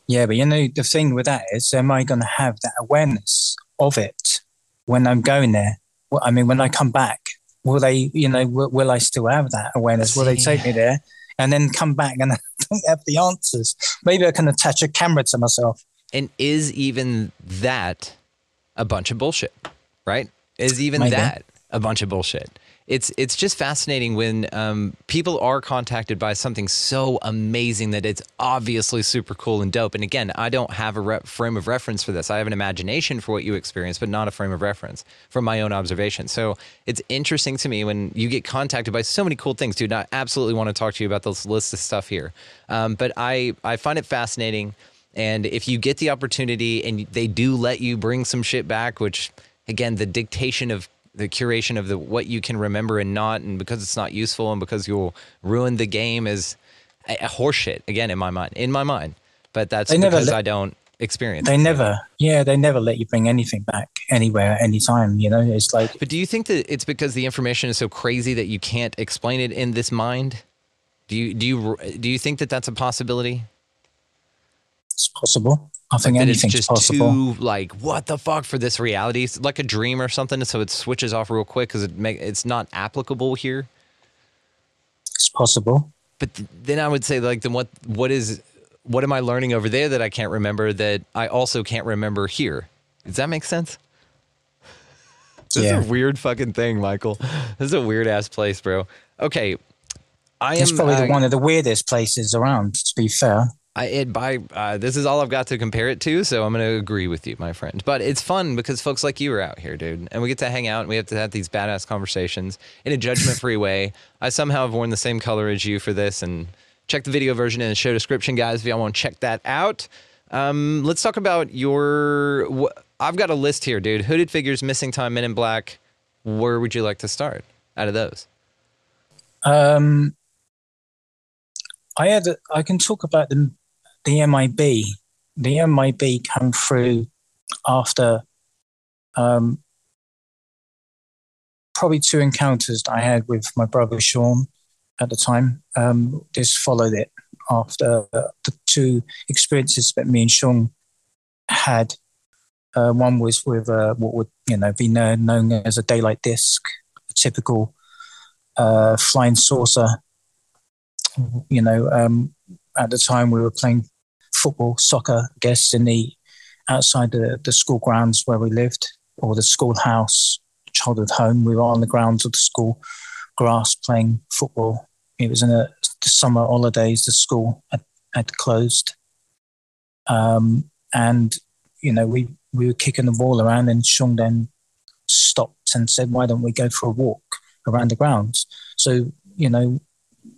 C: Yeah, but you know, the thing with that is, am I going to have that awareness of it when I'm going there? Well, I mean, when I come back, will they, you know, will, will I still have that awareness? Will they take me there and then come back and I don't have the answers? Maybe I can attach a camera to myself.
D: And is even that a bunch of bullshit? Right? Is even
C: Maybe.
D: that a bunch of bullshit? It's it's just fascinating when um, people are contacted by something so amazing that it's obviously super cool and dope. And again, I don't have a re- frame of reference for this. I have an imagination for what you experience, but not a frame of reference from my own observation. So it's interesting to me when you get contacted by so many cool things, dude. I absolutely want to talk to you about this list of stuff here. Um, but I I find it fascinating. And if you get the opportunity and they do let you bring some shit back, which again, the dictation of the curation of the what you can remember and not, and because it's not useful and because you'll ruin the game is a, a horseshit again in my mind. In my mind, but that's
C: They
D: because
C: let-
D: I don't experience.
C: They never, yeah, they never let you bring anything back anywhere, anytime. You know, it's like
D: But do you think that it's because the information is so crazy that you can't explain it in this mind? Do you do you do you think that that's a possibility?
C: it's possible. I think
D: it's
C: anything's
D: just
C: possible.
D: too like what the fuck for this reality it's like a dream or something so it switches off real quick because it make it's not applicable here
C: It's possible.
D: but th- then i would say like then what what is what am i learning over there that i can't remember that i also can't remember here does that make sense this
C: Yeah.
D: is a weird fucking thing michael this is a weird ass place bro okay i am
C: It's probably
D: uh,
C: one of the weirdest places around. To be fair,
D: I, it by uh, this is all I've got to compare it to, so I'm going to agree with you, my friend. But it's fun because folks like you are out here, dude, and we get to hang out and we have to have these badass conversations in a judgment-free way. I somehow have worn the same color as you for this, and check the video version in the show description, guys, if y'all want to check that out. Um, let's talk about your. Wh- I've got a list here, dude. Hooded figures, missing time, Men in Black. Where would you like to start out of those?
C: Um, I had. a- I can talk about the the MIB. The MIB came through after um, probably two encounters that I had with my brother Sean at the time. Um, this followed it after the two experiences that me and Sean had. Uh, one was with uh, what would you know be known, as a daylight disc, a typical uh, flying saucer. You know, um, at the time we were playing football, soccer, I guess, in the outside the, the school grounds where we lived, or the schoolhouse, childhood home. We were on the grounds of the school grass playing football. It was in a, the summer holidays. The school had, had closed, um, and you know we we were kicking the ball around, and Sean then stopped and said, "Why don't we go for a walk around the grounds?" So you know,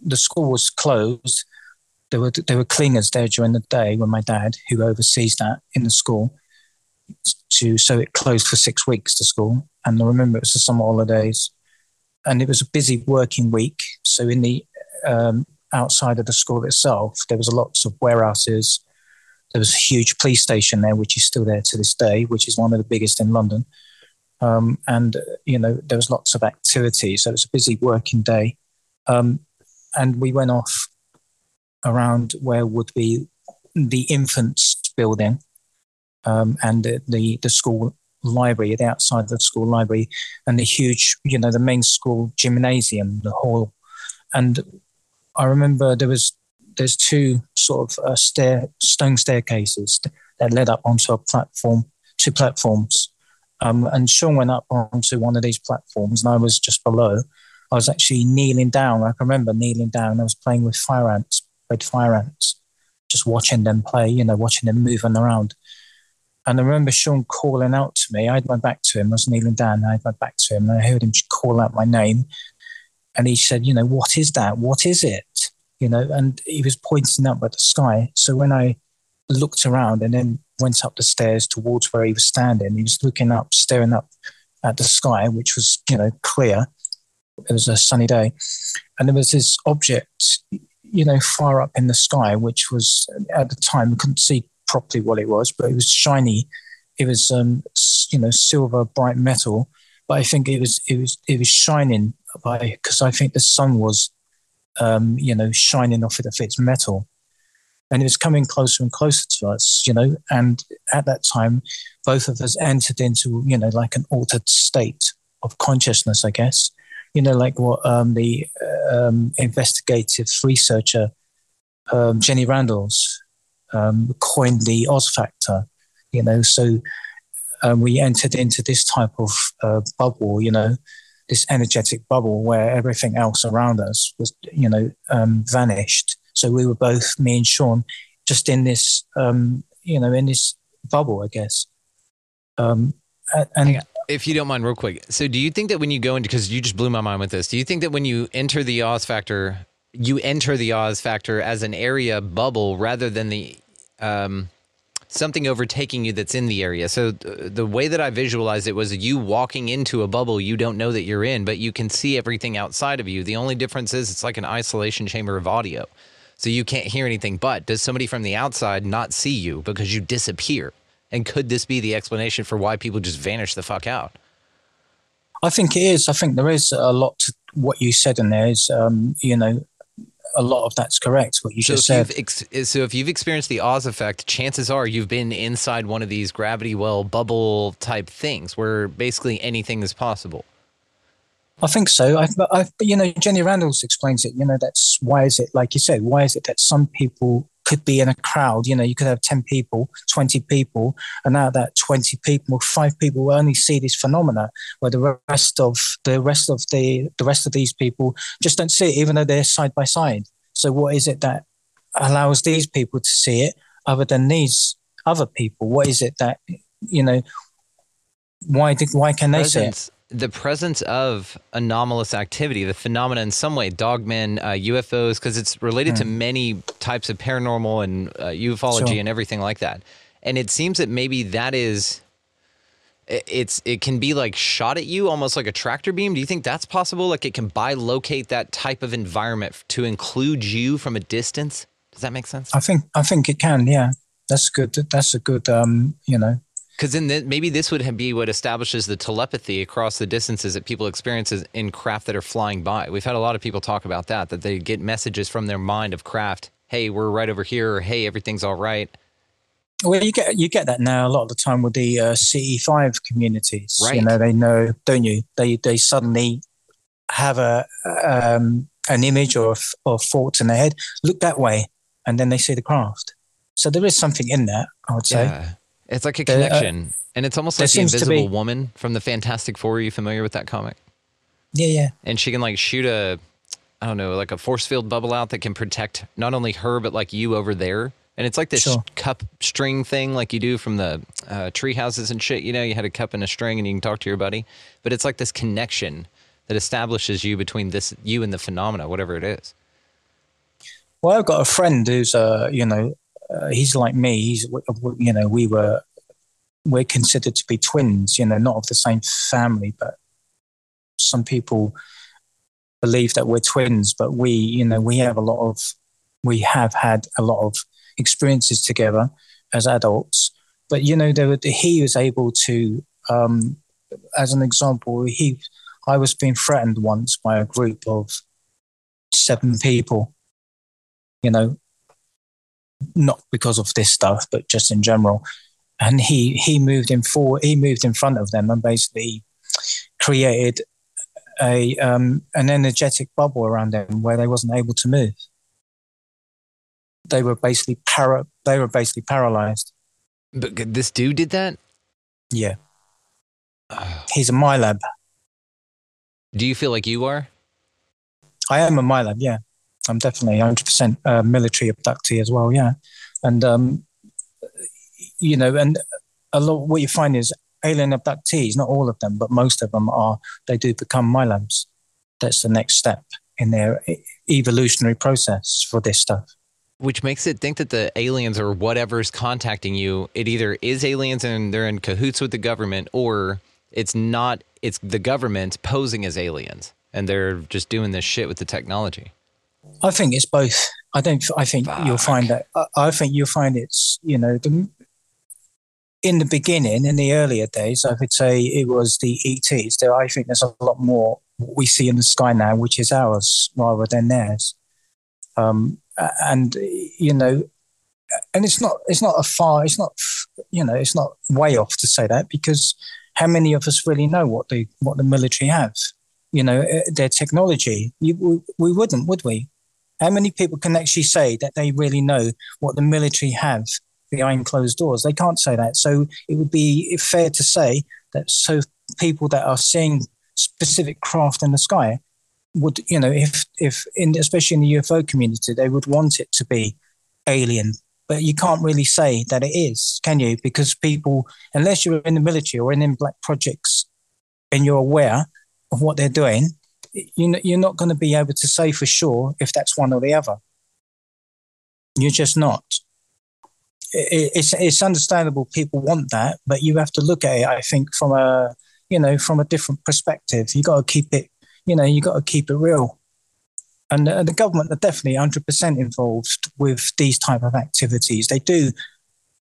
C: the school was closed. There were there were cleaners there during the day when my dad, who oversees that in the school, to so it closed for six weeks. to school, and I remember it was the summer holidays, and it was a busy working week. So in the um, outside of the school itself, there was lots of warehouses. There was a huge police station there, which is still there to this day, which is one of the biggest in London. Um, and you know there was lots of activity, so it was a busy working day. Um, and we went off around where would be the infants building um, and the, the the school library, the outside of the school library, and the huge, you know, the main school gymnasium, the hall. And I remember there was there's two sort of uh, stair stone staircases that led up onto a platform, two platforms. Um, and Sean went up onto one of these platforms, and I was just below. I was actually kneeling down. I can remember kneeling down. I was playing with fire ants, red fire ants, just watching them play. You know, watching them moving around. And I remember Sean calling out to me. I my back to him. I was kneeling down. I my back to him, and I heard him call out my name. And he said, "You know, what is that? What is it?" You know, and he was pointing up at the sky. So when I looked around and then went up the stairs towards where he was standing, he was looking up, staring up at the sky, which was, you know, clear. It was a sunny day, and there was this object, you know, far up in the sky, which was at the time couldn't see properly what it was, but it was shiny. It was, um, you know, silver, bright metal. But I think it was, it was, it was shining by because I think the sun was, um, you know, shining off it of its metal, and it was coming closer and closer to us, you know. And at that time, both of us entered into, you know, like an altered state of consciousness, I guess. You know, like what um, the um, investigative researcher um, Jenny Randles um, coined the Oz factor. You know, so um, we entered into this type of uh, bubble. You know, this energetic bubble where everything else around us was, you know, um, vanished. So we were both me and Sean just in this, you know, in this bubble, I guess. Um, a- and
D: If you don't mind, real quick. So, do you think that when you go into, because you just blew my mind with this, do you think that when you enter the Oz factor, you enter the Oz factor as an area bubble rather than the um, something overtaking you that's in the area? So, th- the way that I visualized it was you walking into a bubble you don't know that you're in, but you can see everything outside of you. The only difference is it's like an isolation chamber of audio. So, you can't hear anything. But does somebody from the outside not see you because you disappear? And could this be the explanation for why people just vanish the fuck out?
C: I think it is. I think there is a lot to what you said in there. Is um, you know, a lot of that's correct. What you
D: So
C: just
D: if,
C: said.
D: you've ex- so if you've experienced the Oz effect, chances are you've been inside one of these gravity well bubble type things where basically anything is possible.
C: I think so. I, I, but you know, Jenny Randles explains it. You know, that's why is it like you said? Why is it that some people could be in a crowd? You know, you could have ten people, twenty people, and out of that twenty people, five people will only see this phenomena, where the rest of the rest of the the rest of these people just don't see it, even though they're side by side. So, what is it that allows these people to see it other than these other people? What is it that you know? Why did why can they see it?
D: The presence of anomalous activity, the phenomena in some way, dogmen, uh, UFOs, because it's related to many types of paranormal and uh, ufology
C: Sure.
D: and everything like that. And it seems that maybe that is, it's it can be like shot at you almost like a tractor beam. Do you think that's possible? Like it can bilocate that type of environment to include you from a distance? Does that make sense?
C: I think I think it can. Yeah, that's good. That's a good. Um, you know,
D: Because then th- maybe this would be what establishes the telepathy across the distances that people experience in craft that are flying by. We've had a lot of people talk about that, that they get messages from their mind of craft. Hey, we're right over here. Or, hey, everything's all right.
C: Well, you get you get that now a lot of the time with the uh, CE five communities.
D: Right.
C: You know, they know, don't you? They they suddenly have a um, an image or or thoughts in their head. Look that way, and then they see the craft. So there is something in that. I would say.
D: Yeah. It's like a
C: uh,
D: connection. and it's almost like the Invisible Woman from the Fantastic Four. Are you familiar with that comic?
C: Yeah, yeah.
D: And she can like shoot a, I don't know, like a force field bubble out that can protect not only her, but like you over there. And it's like this
C: Sure.
D: cup string thing, like you do from the uh, tree houses and shit. You know, you had a cup and a string, and you can talk to your buddy. But it's like this connection that establishes you between this you and the phenomena, whatever it is.
C: Well, I've got a friend who's, uh, you know, uh, he's like me. He's, you know, we were, we're considered to be twins. You know, not of the same family, but some people believe that we're twins. But we, you know, we have a lot of, we have had a lot of experiences together as adults. But you know, there were, he was able to, um, as an example, he, I was being threatened once by a group of seven people you know, not because of this stuff, but just in general. And he he moved in forward. He moved in front of them and basically created a um, an energetic bubble around them where they wasn't able to move. They were basically para. They were basically paralyzed.
D: But this dude did that.
C: Yeah, he's a MILAB.
D: Do you feel like you are?
C: I am a MILAB. Yeah, I'm definitely 100% uh, military abductee as well. Yeah, and um, you know, and a lot what you find is alien abductees. Not all of them, but most of them are. They do become MILABs. That's the next step in their evolutionary process for this stuff.
D: Which makes it think that the aliens or whatever's contacting you, it either is aliens and they're in cahoots with the government, or it's not. It's the government posing as aliens, and they're just doing this shit with the technology.
C: I think it's both. I don't. I think you'll find that. I, I think you'll find it's you know the in the beginning, in the earlier days, I would say it was the ETs. There, I think there's a lot more we see in the sky now, which is ours rather than theirs. Um, and you know, and it's not. It's not a far. It's not. You know, it's not way off to say that because how many of us really know what the what the military have? You know, eh, their technology. You, we, we wouldn't, would we? How many people can actually say that they really know what the military have behind closed doors? They can't say that. So it would be fair to say that so people that are seeing specific craft in the sky would, you know, if if in especially in the UFO community, they would want it to be alien. But you can't really say that it is, can you? Because people, unless you're in the military or in, in black projects and you're aware of what they're doing, you're not going to be able to say for sure if that's one or the other. You're just not. It's it's understandable people want that, but you have to look at it. I think from a you know from a different perspective. You got to keep it. You know, you got to keep it real. And uh, the government are definitely 100% involved with these type of activities. They do,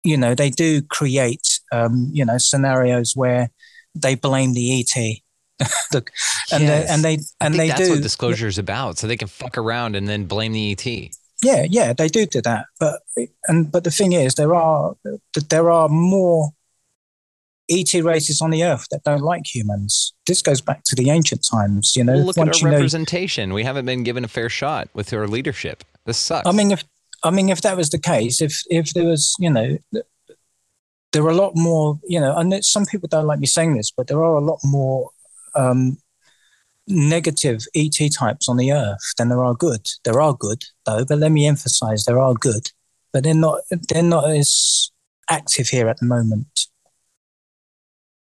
C: you know, they do create, um, you know, scenarios where they blame the ET. Look, and
D: Yes.
C: they, and they and they
D: that's
C: do
D: what disclosure is about, so they can fuck around and then blame the ET.
C: yeah yeah they do do that but and but the thing is there are there are more et races on the earth that don't like humans this goes back to the ancient times you know
D: Well, look at our
C: you know
D: representation. We haven't been given a fair shot with our leadership. This sucks.
C: i mean if i mean if that was the case if if there was you know there are a lot more you know and some people don't like me saying this but there are a lot more um negative ET types on the earth than there are good. There are good though, but let me emphasize there are good, but they're not they're not as active here at the moment.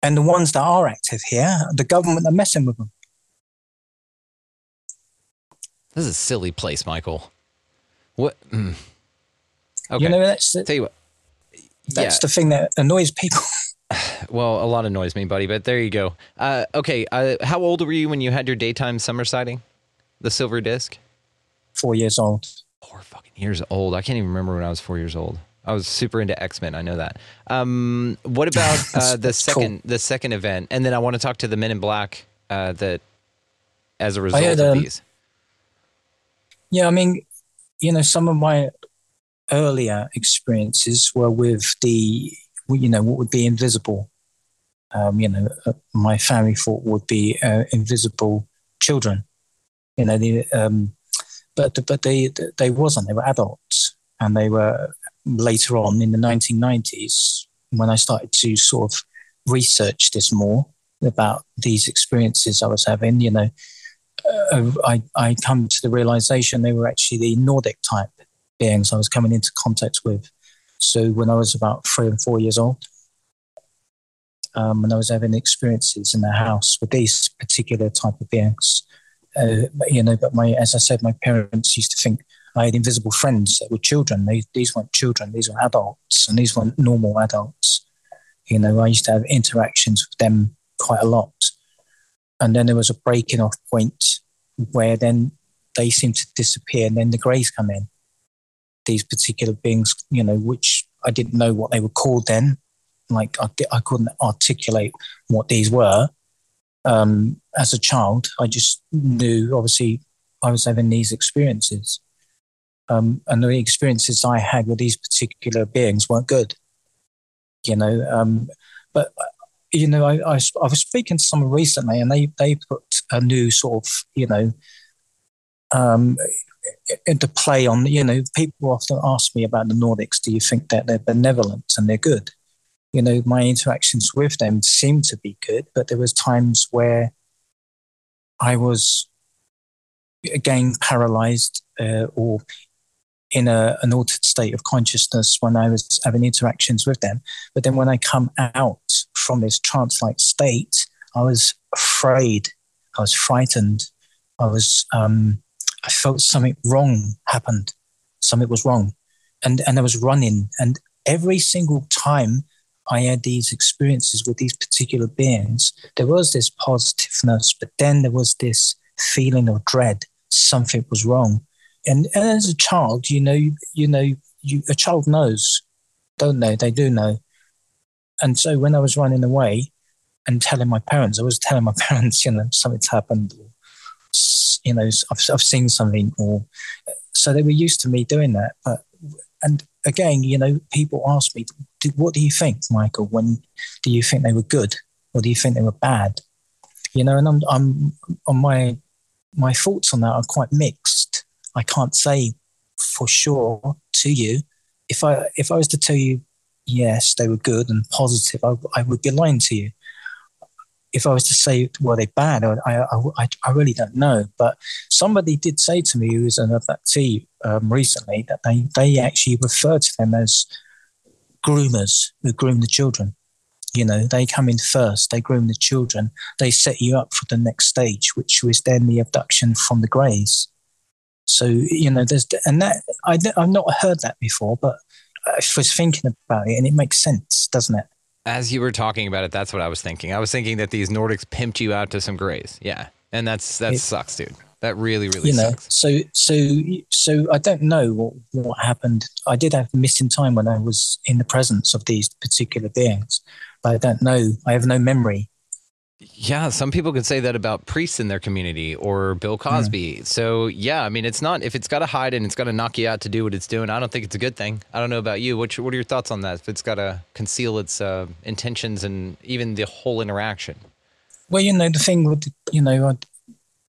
C: And the ones that are active here, the government are messing with them.
D: This is a silly place, Michael. What? Mm. Okay.
C: You know, that's
D: Tell you what.
C: that's the thing that annoys people.
D: Well, a lot annoys me, buddy, but there you go. Uh, okay. Uh, how old were you when you had your daytime summer sighting? The silver disc?
C: Four years old.
D: Four fucking years old. I can't even remember when I was four years old. I was super into X Men. I know that. Um, what about uh, the
C: That's cool.
D: second the second event? And then I want to talk to the Men in Black uh, that as a result
C: had,
D: of
C: um,
D: these.
C: Yeah, I mean, you know, some of my earlier experiences were with the, you know, what would be invisible. Um, you know, uh, my family thought would be uh, invisible children. You know, the, um, but but they they wasn't. They were adults, and they were later on in the 1990s when I started to sort of research this more about these experiences I was having. You know, uh, I, I come to the realization they were actually the Nordic type beings I was coming into contact with. So when I was about three and four years old, um, I was having experiences in the house with these particular type of beings, uh, you know, but my, as I said, my parents used to think I had invisible friends that were children. They, these weren't children; these were adults, and these weren't normal adults. You know, I used to have interactions with them quite a lot. And then there was a breaking off point where then they seemed to disappear and then the greys come in these particular beings you know which i didn't know what they were called then. Like i, I couldn't articulate what these were. Um, as a child i just knew obviously i was having these experiences. Um, and the experiences i had with these particular beings weren't good you know um, but you know, I, I, I was speaking to someone recently, and they they put a new sort of you know um, into play on you know people often ask me about the Nordics. Do you think that they're benevolent and they're good? You know, my interactions with them seemed to be good, but there was times where I was again paralyzed uh, or in a, an altered state of consciousness when I was having interactions with them. But then when I come out from this trance like state, I was afraid, I was frightened, I was, um, I felt something wrong happened, something was wrong. And, and I was running. And every single time I had these experiences with these particular beings, there was this positiveness, but then there was this feeling of dread. Something was wrong and, and as a child, you know, you, you know, you a child knows, don't they? They do know. And so when I was running away and telling my parents, I was telling my parents, you know, something's happened, you know, I've, I've seen something, or so they were used to me doing that. But and again, you know, people ask me, what do you think, Michael? When do you think they were good, or do you think they were bad? You know, and I'm, I'm on my my thoughts on that are quite mixed. I can't say for sure to you. If I if I was to tell you yes, they were good and positive, I, I would be lying to you. If I was to say were they bad, I, I, I really don't know. But somebody did say to me who was an abductee um, recently that they they actually refer to them as groomers who groom the children. You know, they come in first, they groom the children, they set you up for the next stage, which was then the abduction from the Greys. So you know, there's and that I I've not heard that before, but I was thinking about it, and it makes sense, doesn't it?
D: As you were talking about it, that's what I was thinking. I was thinking that these Nordics pimped you out to some grays. Yeah, and that's that
C: It-
D: sucks, dude. That really, really
C: you know,
D: sucks.
C: so so so I don't know what what happened. I did have missing time when I was in the presence of these particular beings, but I don't know. I have no memory.
D: Yeah, some people could say that about priests in their community or Bill Cosby. So yeah, I mean, it's not if it's got to hide and it's got to knock you out to do what it's doing. I don't think it's a good thing. I don't know about you. What what are your thoughts on that? If it's got to conceal its uh, intentions and even the whole interaction.
C: Well, you know, the thing with you know,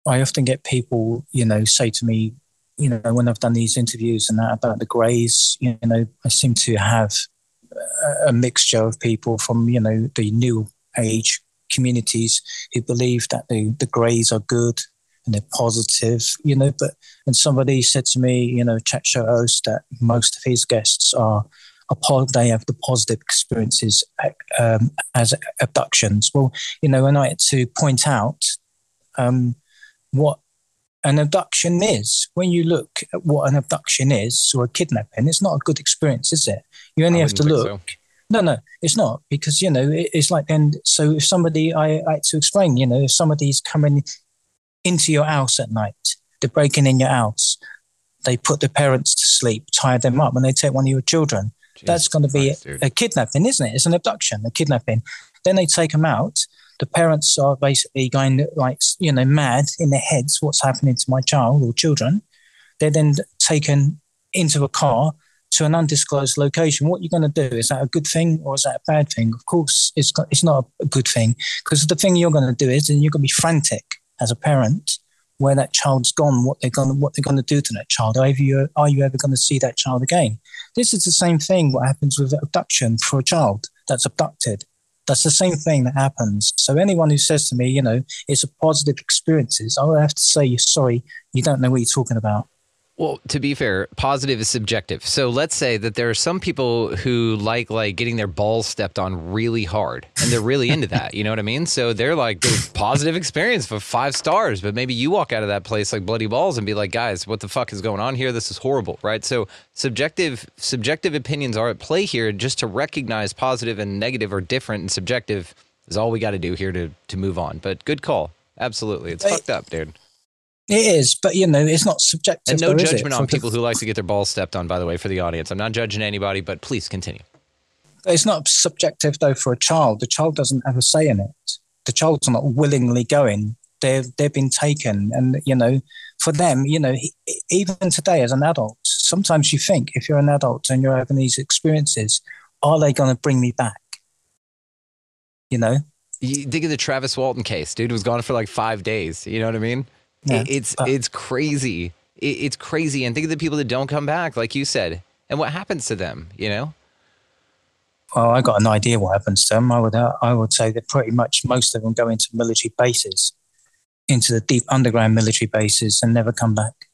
C: I, I often get people, you know, say to me, you know, when I've done these interviews and that about the Greys, you know, I seem to have a, a mixture of people from, you know, the new age communities who believe that the, the greys are good and they're positive, you know. But and somebody said to me, you know, chat show host, that most of his guests are they have the positive experiences um, as abductions. Well, you know, and I had to point out um, what an abduction is. When you look at what an abduction is or a kidnapping, it's not a good experience, is it? You only have to look. So. No, no, it's not because you know it's like then. So if somebody, I, like to explain, you know, if somebody's coming into your house at night, they're breaking in your house, they put the parents to sleep, tie them up, and they take one of your children. Jesus That's going to be Christ, a, a kidnapping, isn't it? It's an abduction, a kidnapping. Then they take them out. The parents are basically going like you know mad in their heads. What's happening to my child or children? They're then taken into a car to an undisclosed location, what you're going to do is that a good thing or is that a bad thing? Of course, it's it's not a good thing because the thing you're going to do is, and you're going to be frantic as a parent where that child's gone, what they're going, what they're going to do to that child. Are you are you ever going to see that child again? This is the same thing. What happens with abduction for a child that's abducted? That's the same thing that happens. So anyone who says to me, you know, it's a positive experiences, I would have to say, you're sorry, you don't know what you're talking about.
D: Well, to be fair, positive is subjective. So let's say that there are some people who like like getting their balls stepped on really hard, and they're really into that. You know what I mean? So they're like positive experience for five stars. But maybe you walk out of that place like bloody balls and be like, guys, what the fuck is going on here? This is horrible, right? So subjective subjective opinions are at play here. Just to recognize positive and negative are different and subjective is all we got to do here to to move on. But good call. Absolutely, it's hey, fucked up, dude.
C: It is, but you know, it's not subjective.
D: And no though, judgment on people who like to get their balls stepped on. By the way, for the audience, I'm not judging anybody, but please continue.
C: It's not subjective though for a child. The child doesn't have a say in it. The child's not willingly going. They've they've been taken, and you know, for them, you know, even today as an adult, sometimes you think if you're an adult and you're having these experiences, are they going to bring me back? You know.
D: You think of the Travis Walton case. Dude was gone for like five days. You know what I mean? Yeah, it's but, it's crazy. it's crazy. And think of the people that don't come back, like you said, and what happens to them. You know.
C: Well, I got an idea what happens to them. I would uh, I would say that pretty much most of them go into military bases, into the deep underground military bases, and never come back.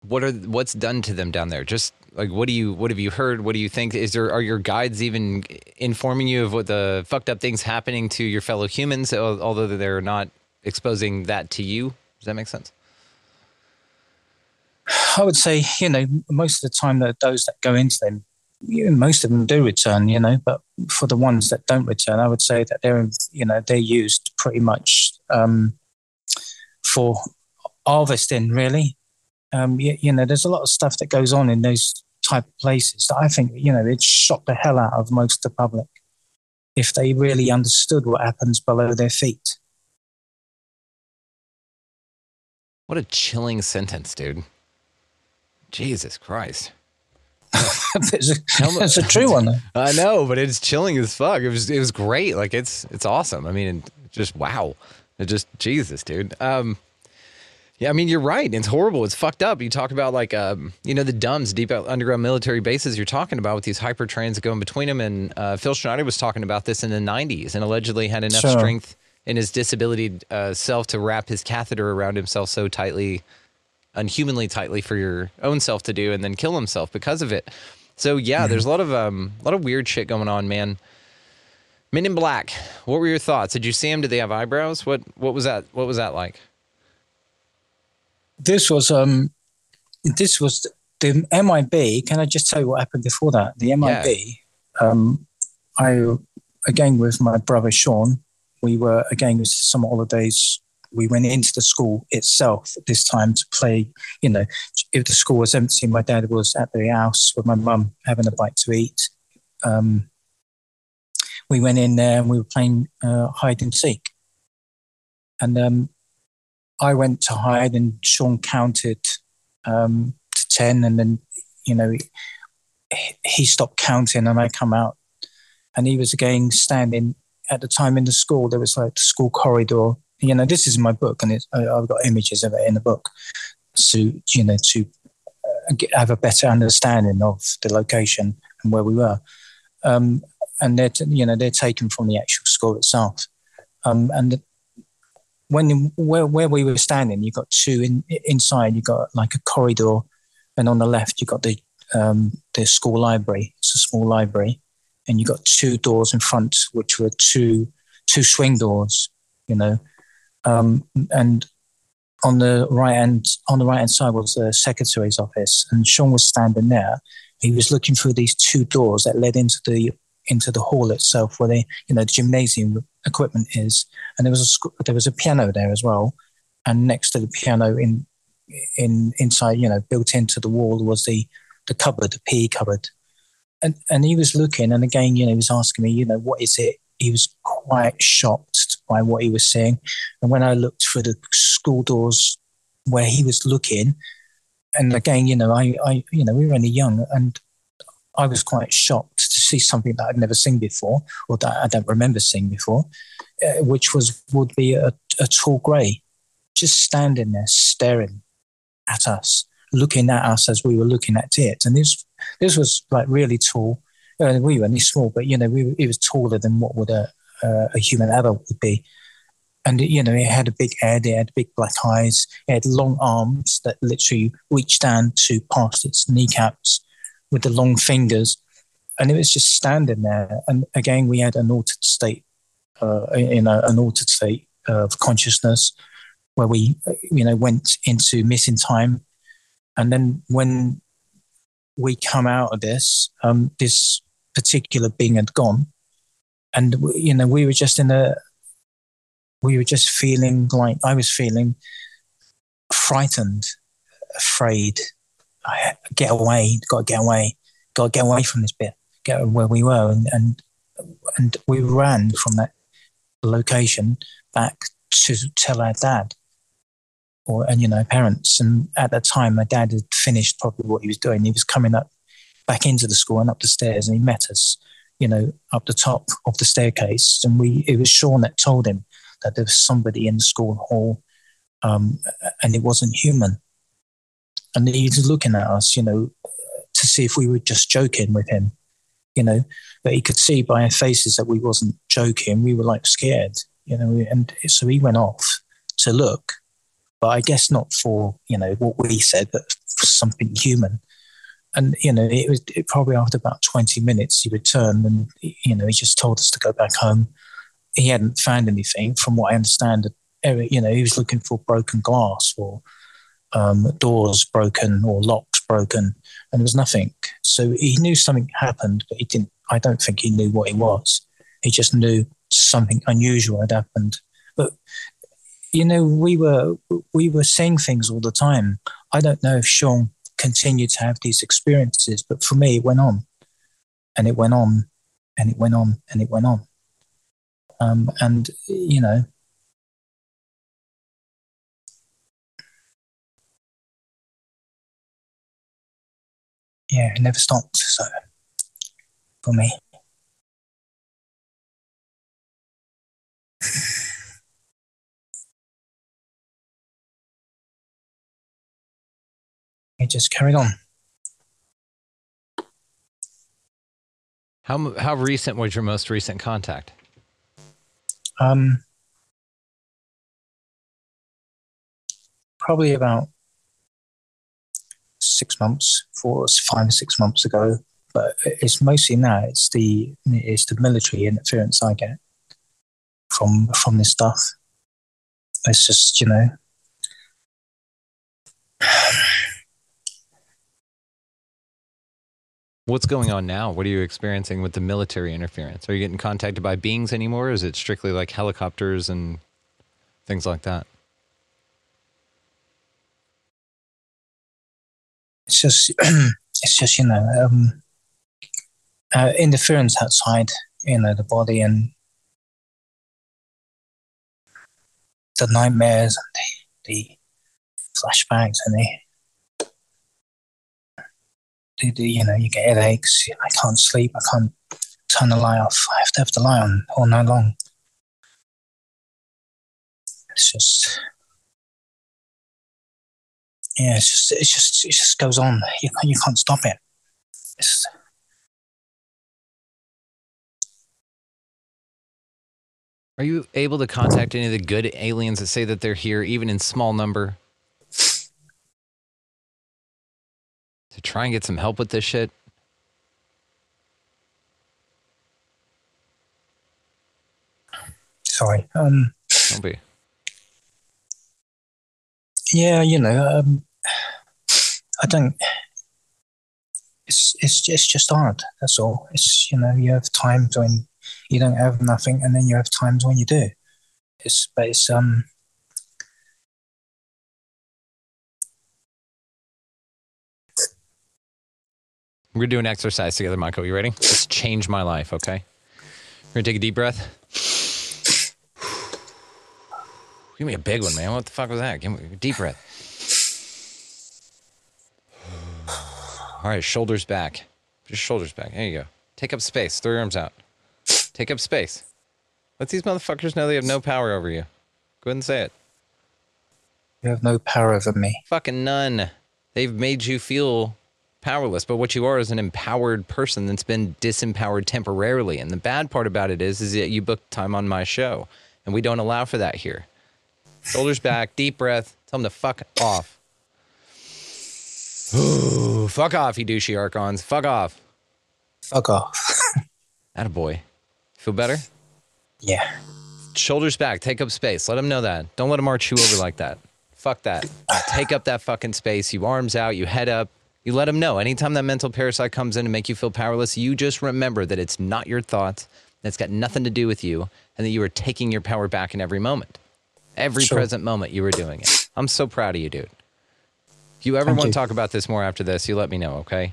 D: What are what's done to them down there? Just like what do you what have you heard? What do you think? Is there are your guides even informing you of what the fucked up things happening to your fellow humans, although they're not exposing that to you? Does that make sense?
C: I would say, you know, most of the time that those that go into them, you know, most of them do return, you know, but for the ones that don't return, I would say that they're, you know, they're used pretty much um, for harvesting, really. Um, you, you, know, there's a lot of stuff that goes on in those type of places that I think, you know, it shocked the hell out of most of the public if they really understood what happens below their feet.
D: What a chilling sentence, dude. Jesus Christ.
C: it's, a, it's a true one. Though.
D: I know, but it's chilling as fuck. It was it was great. Like it's it's awesome. I mean, just wow. It just Jesus, dude. Um, yeah, I mean you're right. It's horrible. It's fucked up. You talk about like um, you know the DUMBs, deep underground military bases. You're talking about with these hyper trains that go in between them. And uh, Phil Schneider was talking about this in the '90s, and allegedly had enough sure. strength in his disability uh, self to wrap his catheter around himself so tightly, unhumanly tightly for your own self to do, and then kill himself because of it. So yeah, mm-hmm. there's a lot of um, a lot of weird shit going on, man. Men in Black. What were your thoughts? Did you see him? Did they have eyebrows? What what was that? What was that like?
C: This was um, this was the MIB. Can I just tell you what happened before that? The MIB. Yeah. Um, I again with my brother Sean we were again it was summer holidays. We went into the school itself this time to play you know if the school was empty my dad was at the house with my mum having a bite to eat. Um, we went in there and we were playing uh, hide and seek. And um, i went to hide and sean counted um, to 10 and then you know he, he stopped counting and i come out. And he was again standing at the time in the school, there was like the school corridor. You know, this is my book, and I've got images of it in the book. So you know, to uh, have a better understanding of the location and where we were, um, and they're you know they're taken from the actual school itself. Um, and when where where we were standing, you got two in, inside. You got like a corridor, and on the left you got the um, the school library. It's a small library, and you got two doors in front, which were two two swing doors. You know, um, and on the right hand on the right hand side was the secretary's office, and Sean was standing there. He was looking through these two doors that led into the into the hall itself, where the you know the gymnasium equipment is, and there was a there was a piano there as well, and next to the piano in in inside you know built into the wall was the the cupboard, the PE cupboard, and and he was looking, and again you know he was asking me you know what is it? He was quite shocked by what he was seeing, and when I looked for the school doors where he was looking, and again you know I I you know we were only young and I was quite shocked to see something that I'd never seen before, or that I don't remember seeing before, uh, which was would be a, a tall grey, just standing there staring at us, looking at us as we were looking at it. And this this was like really tall. Uh, we were only small, but you know, we, it was taller than what would a, a, a human adult would be. And you know, it had a big head, it had big black eyes, it had long arms that literally reached down to past its kneecaps with the long fingers, and it was just standing there. And again, we had an altered state, uh, in a, an altered state of consciousness, where we, you know, went into missing time, and then when we come out of this, um, this particular being had gone, and you know, we were just in a, we were just feeling like I was feeling frightened, afraid, I, get away, got to get away, got to get away from this bit, get where we were, and and and we ran from that location back to tell our dad, or and you know parents. And at that time, my dad had finished probably what he was doing. He was coming up back into the school and up the stairs, and he met us, you know, up the top of the staircase. And we it was Sean that told him that there was somebody in the school hall, um, and it wasn't human and he was looking at us, you know, to see if we were just joking with him, you know. But he could see by our faces that we wasn't joking. We were like scared, you know. And so he went off to look, but I guess not for you know what we said, but for something human. And you know, it was it probably after about twenty minutes he returned, and you know, he just told us to go back home. He hadn't found anything, from what I understand. You know, he was looking for broken glass or um, doors broken or locks broken, and there was nothing. So he knew something happened, but he didn't. I don't think he knew what it was. He just knew something unusual had happened. But you know, we were we were seeing things all the time. I don't know if Sean continued to have these experiences, but for me, it went on, and it went on, and it went on, and it went on. Um, and you know, yeah, it never stopped. So for me. It just carried on.
D: How how recent was your most recent contact?
C: Um, probably about six months, four, five or six months ago. But it's mostly now. It's the it's the military interference I get from from this stuff. It's just you know.
D: What's going on now? What are you experiencing with the military interference? Are you getting contacted by beings anymore? Is it strictly like helicopters and things like that?
C: it's just it's just you know um, uh, interference outside you know the body and the nightmares and the, the flashbacks and the, you know you get headaches i can't sleep i can't turn the light off i have to have the light on all night long it's just yeah, it's just it's just it just goes on. You you can't stop it. It's,
D: Are you able to contact any of the good aliens that say that they're here, even in small number? To try and get some help with this shit?
C: Sorry. Um,
D: Don't be.
C: yeah, you know, um, I don't. It's it's it's just hard. That's all. It's you know you have times when you don't have nothing, and then you have times when you do. It's but it's um
D: We're gonna do an exercise together, Michael. You ready? It's changed my life, okay? We're gonna take a deep breath. Give me a big one, man. What the fuck was that? Give me a deep breath. All right, shoulders back. Just shoulders back. There you go. Take up space. Throw your arms out. Take up space. Let these motherfuckers know they have no power over you. Go ahead and say it.
C: you have no power over me.
D: Fucking none. They've made you feel powerless, but what you are is an empowered person that's been disempowered temporarily. And the bad part about it is, is that you booked time on my show, and we don't allow for that here. Shoulders back, deep breath. Tell them to fuck off. Ooh, fuck off, you douchey archons. Fuck off.
C: Fuck off.
D: Attaboy. Feel better?
C: yeah.
D: Shoulders back, take up space. Let them know that. Don't let them march you over like that. Fuck that. Take up that fucking space. You arms out, you head up. You let them know. Anytime that mental parasite comes in to make you feel powerless, you just remember that it's not your thoughts, that it's got nothing to do with you, and that you are taking your power back in every moment. Every
C: Sure.
D: present moment you were doing it. I'm so proud of you, dude. If you ever
C: Thank
D: want
C: you.
D: to talk about this more after this, you let me know, okay?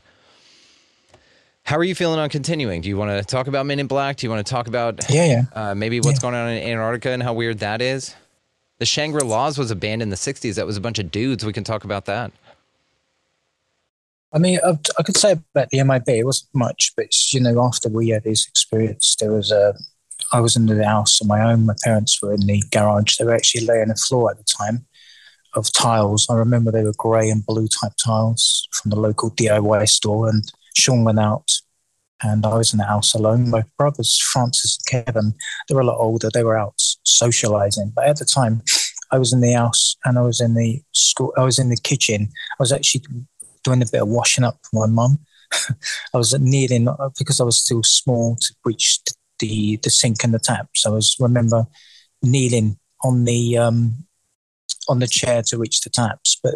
D: How are you feeling on continuing? Do you want to talk about Men in Black? Do you want to talk about
C: Yeah, yeah.
D: uh, maybe what's
C: Yeah.
D: going on in Antarctica and how weird that is? The Shangri La's was a band in the 60s that was a bunch of dudes. We can talk about that.
C: I mean, I, could say about the MIB, it wasn't much, but you know, after we had this experience, there was a. I was in the house on my own. My parents were in the garage. They were actually laying the floor at the time of tiles. I remember they were grey and blue type tiles from the local DIY store. And Sean went out, and I was in the house alone. My brothers, Francis and Kevin, they were a lot older. They were out socializing, but at the time, I was in the house and I was in the school. I was in the kitchen. I was actually doing a bit of washing up for my mum. I was kneeling uh, because I was still small to reach the the sink and the taps. I was remember kneeling on the um, on the chair to reach the taps. But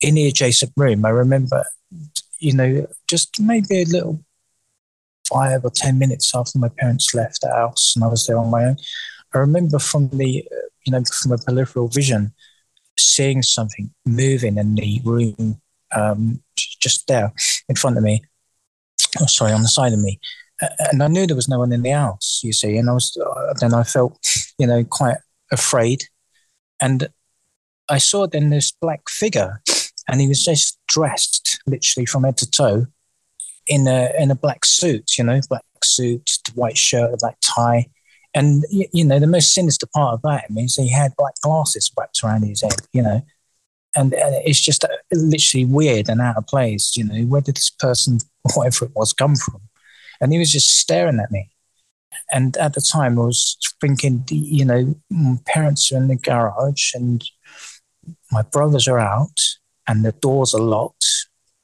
C: in the adjacent room, I remember, you know, just maybe a little five or ten minutes after my parents left the house and I was there on my own. I remember from the you know from a peripheral vision seeing something moving in the room um, just there in front of me. Oh, sorry, on the side of me. And I knew there was no one in the house, you see. And I was, uh, then I felt, you know, quite afraid. And I saw then this black figure, and he was just dressed literally from head to toe in a in a black suit, you know, black suit, white shirt, a black tie. And you know, the most sinister part of that is he had black glasses wrapped around his head, you know, and, and it's just uh, literally weird and out of place. You know, where did this person, whatever it was, come from? And he was just staring at me. And at the time, I was thinking, you know, my parents are in the garage and my brothers are out and the doors are locked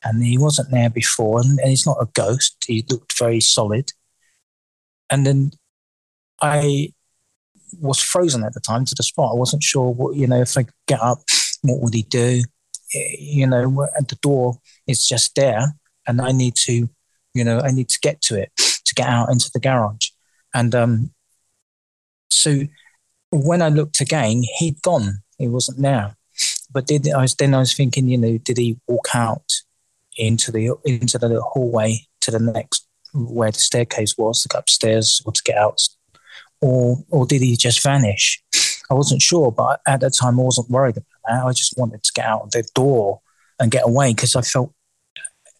C: and he wasn't there before and, and he's not a ghost. He looked very solid. And then I was frozen at the time to the spot. I wasn't sure what, you know, if I get up, what would he do? Eh, You know, at the door is just there and I need to, you know, I need to get to it to get out into the garage. And um, so when I looked again, he'd gone. He wasn't there. But did I was then I was thinking, you know, did he walk out into the into the hallway to the next where the staircase was to go upstairs or to get out, or or did he just vanish? I wasn't sure, but at that time I wasn't worried about I just wanted to get out of the door and get away because I felt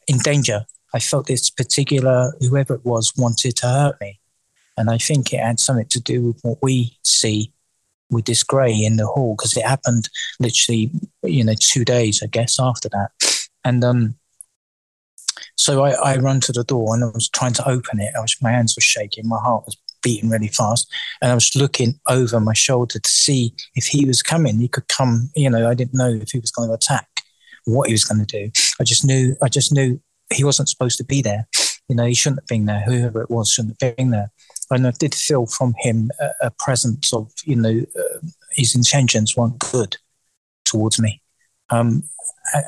C: in danger. I felt this particular whoever it was wanted to hurt me, and I think it had something to do with what we see with this grey in the hall because it happened literally, you know, two days I guess after that, and um, so I, I ran to the door and I was trying to open it. I was my hands were shaking, my heart was beating really fast. And I was looking over my shoulder to see if he was coming. He could come, you know, I didn't know if he was going to attack, what he was going to do. I just knew, I just knew he wasn't supposed to be there. You know, he shouldn't have been there. Whoever it was shouldn't have been there. And I did feel from him a, a presence of, you know, uh, his intentions weren't good towards me. Um,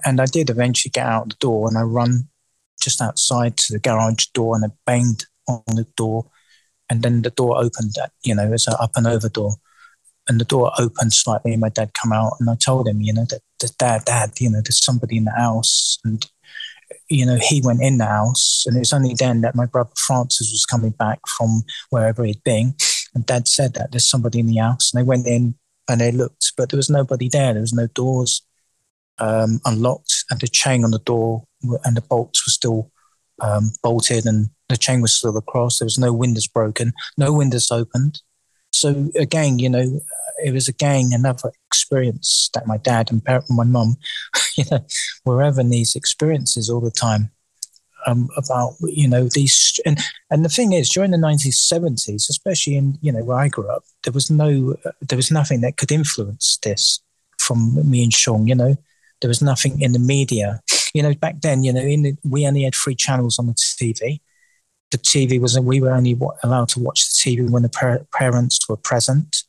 C: and I did eventually get out the door and I run just outside to the garage door and I banged on the door. And then the door opened, you know, as an up and over door. And the door opened slightly and my dad come out and I told him, you know, that, that dad, dad, you know, there's somebody in the house. And, you know, he went in the house and it was only then that my brother Francis was coming back from wherever he'd been. And dad said that there's somebody in the house. And they went in and they looked, but there was nobody there. There was no doors um, unlocked, and the chain on the door and the bolts were still um, bolted, and the chain was still across. There was no windows broken, no windows opened. So again, you know, it was again another experience that my dad and my mum, you know, were having these experiences all the time. Um, about you know these and and the thing is during the 1970s especially in you know where i grew up there was no there was nothing that could influence this from me and sean you know there was nothing in the media. You know, back then, you know, the, we only had three channels on the TV. The TV was, we were only allowed to watch the TV when the par- parents were present.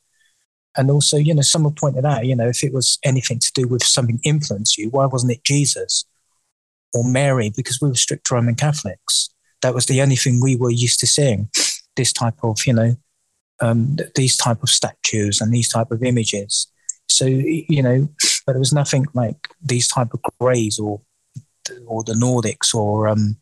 C: And also, you know, someone pointed out, you know, if it was anything to do with something influence you, why wasn't it Jesus or Mary? Because we were strict Roman Catholics. That was the only thing we were used to seeing. This type of, you know, um, these type of statues and these type of images. So you know, but there was nothing like these type of greys or or the Nordics or um,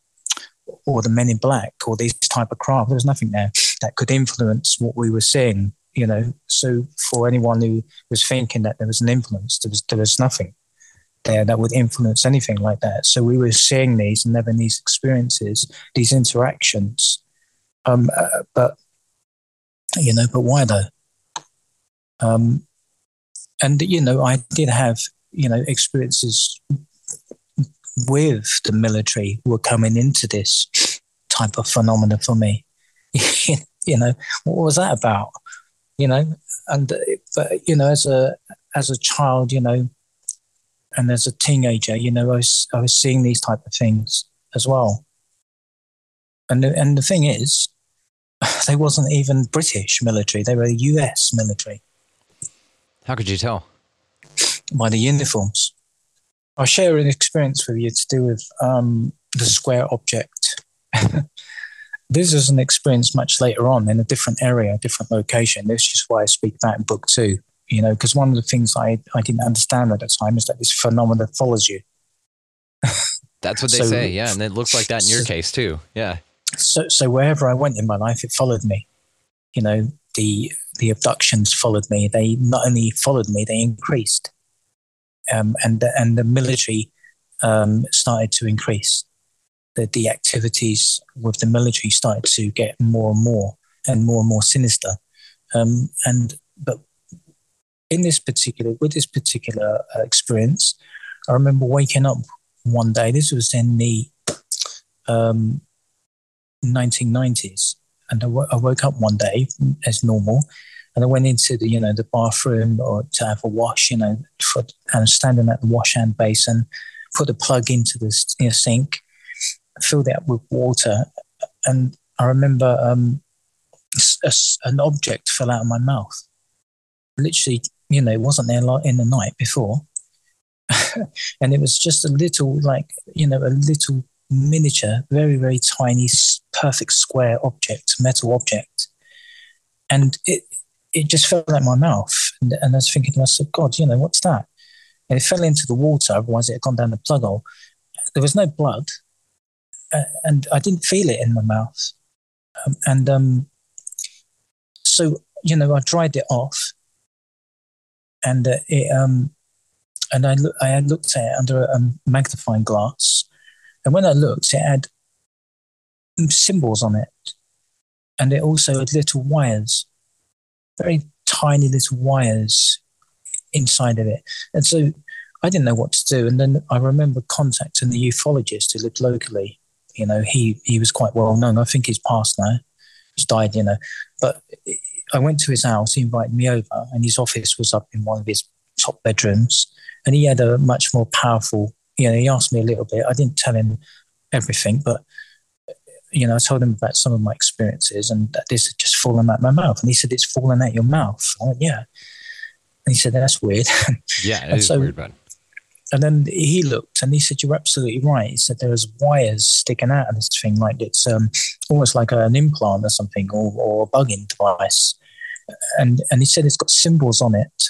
C: or the Men in Black or these type of craft. There was nothing there that could influence what we were seeing. You know, so for anyone who was thinking that there was an influence, there was there was nothing there that would influence anything like that. So we were seeing these and having these experiences, these interactions. Um, uh, but you know, but why though? Um, and you know, I did have you know experiences with the military were coming into this type of phenomena for me. you know, what was that about? You know, and but you know, as a as a child, you know, and as a teenager, you know, I was I was seeing these type of things as well. And the, and the thing is, they wasn't even British military; they were U.S. military.
D: How could you tell?
C: By the uniforms. I'll share an experience with you to do with um, the square object. this is an experience much later on in a different area, a different location. This is why I speak about in book two, you know, because one of the things I, I didn't understand at the time is that this phenomenon follows you.
D: That's what they so, say, yeah. And it looks like that in your so, case too. Yeah.
C: So, so wherever I went in my life, it followed me. You know, the the abductions followed me. They not only followed me, they increased, um, and the, and the military um, started to increase. The the activities with the military started to get more and more and more and more sinister. Um, and but in this particular with this particular uh, experience, I remember waking up one day. This was in the 1990s, um, and I, w- I woke up one day as normal, and I went into the, you know, the bathroom or to have a wash, you know, for, and standing at the wash hand basin, put the plug into the you know, sink, filled it up with water. And I remember um, a, an object fell out of my mouth. Literally, you know, it wasn't there in the night before. and it was just a little, like, you know, a little miniature, very, very tiny, perfect square object, metal object. And it, it just fell out my mouth. And, and I was thinking to myself, God, you know, what's that? And it fell into the water, otherwise it had gone down the plug hole. There was no blood, uh, and I didn't feel it in my mouth. Um, and um, so, you know, I dried it off, and uh, it, um, and I, lo- I looked at it under a magnifying glass, and when I looked, it had symbols on it, and it also had little wires very tiny little wires inside of it. And so I didn't know what to do. And then I remember contacting the ufologist who lived locally. You know, he, he was quite well known. I think he's passed now. he's died, you know. But I went to his house. He invited me over, and his office was up in one of his top bedrooms, and he had a much more powerful. You know, he asked me a little bit. I didn't tell him everything, but you know, I told him about some of my experiences and that this had just fallen out my mouth. And he said, "It's fallen out your mouth." I went, "Yeah." And he said, "That's weird."
D: Yeah, it is
C: so,
D: weird, bud.
C: And then he looked and he said, You're absolutely right. He said, There's wires sticking out of this thing, like it's um, almost like an implant or something or, or a bugging device. And, and he said, It's got symbols on it.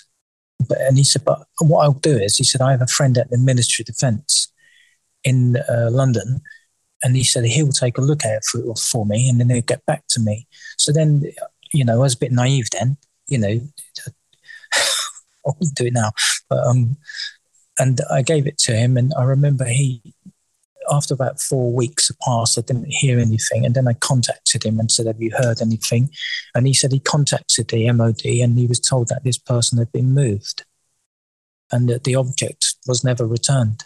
C: But, and he said, But what I'll do is, he said, I have a friend at the Ministry of Defence in uh, London. And he said, He'll take a look at it for, for me and then he'll get back to me. So then, you know, I was a bit naive then, you know, I wouldn't do it now. But, um, and I gave it to him. And I remember he, after about four weeks had passed, I didn't hear anything. And then I contacted him and said, Have you heard anything? And he said he contacted the MOD and he was told that this person had been moved and that the object was never returned.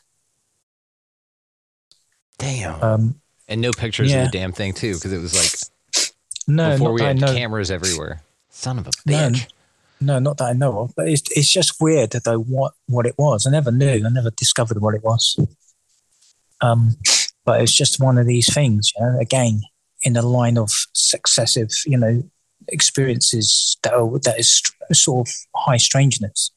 D: Damn.
C: Um,
D: and no pictures
C: yeah.
D: of the damn thing too, because it was like
C: no,
D: before we had
C: know.
D: cameras everywhere. Son of a bitch.
C: no, not that I know of. But it's it's just weird that though what what it was. I never knew. I never discovered what it was. Um, but it's just one of these things, you know. Again, in the line of successive, you know, experiences that are, that is st- sort of high strangeness.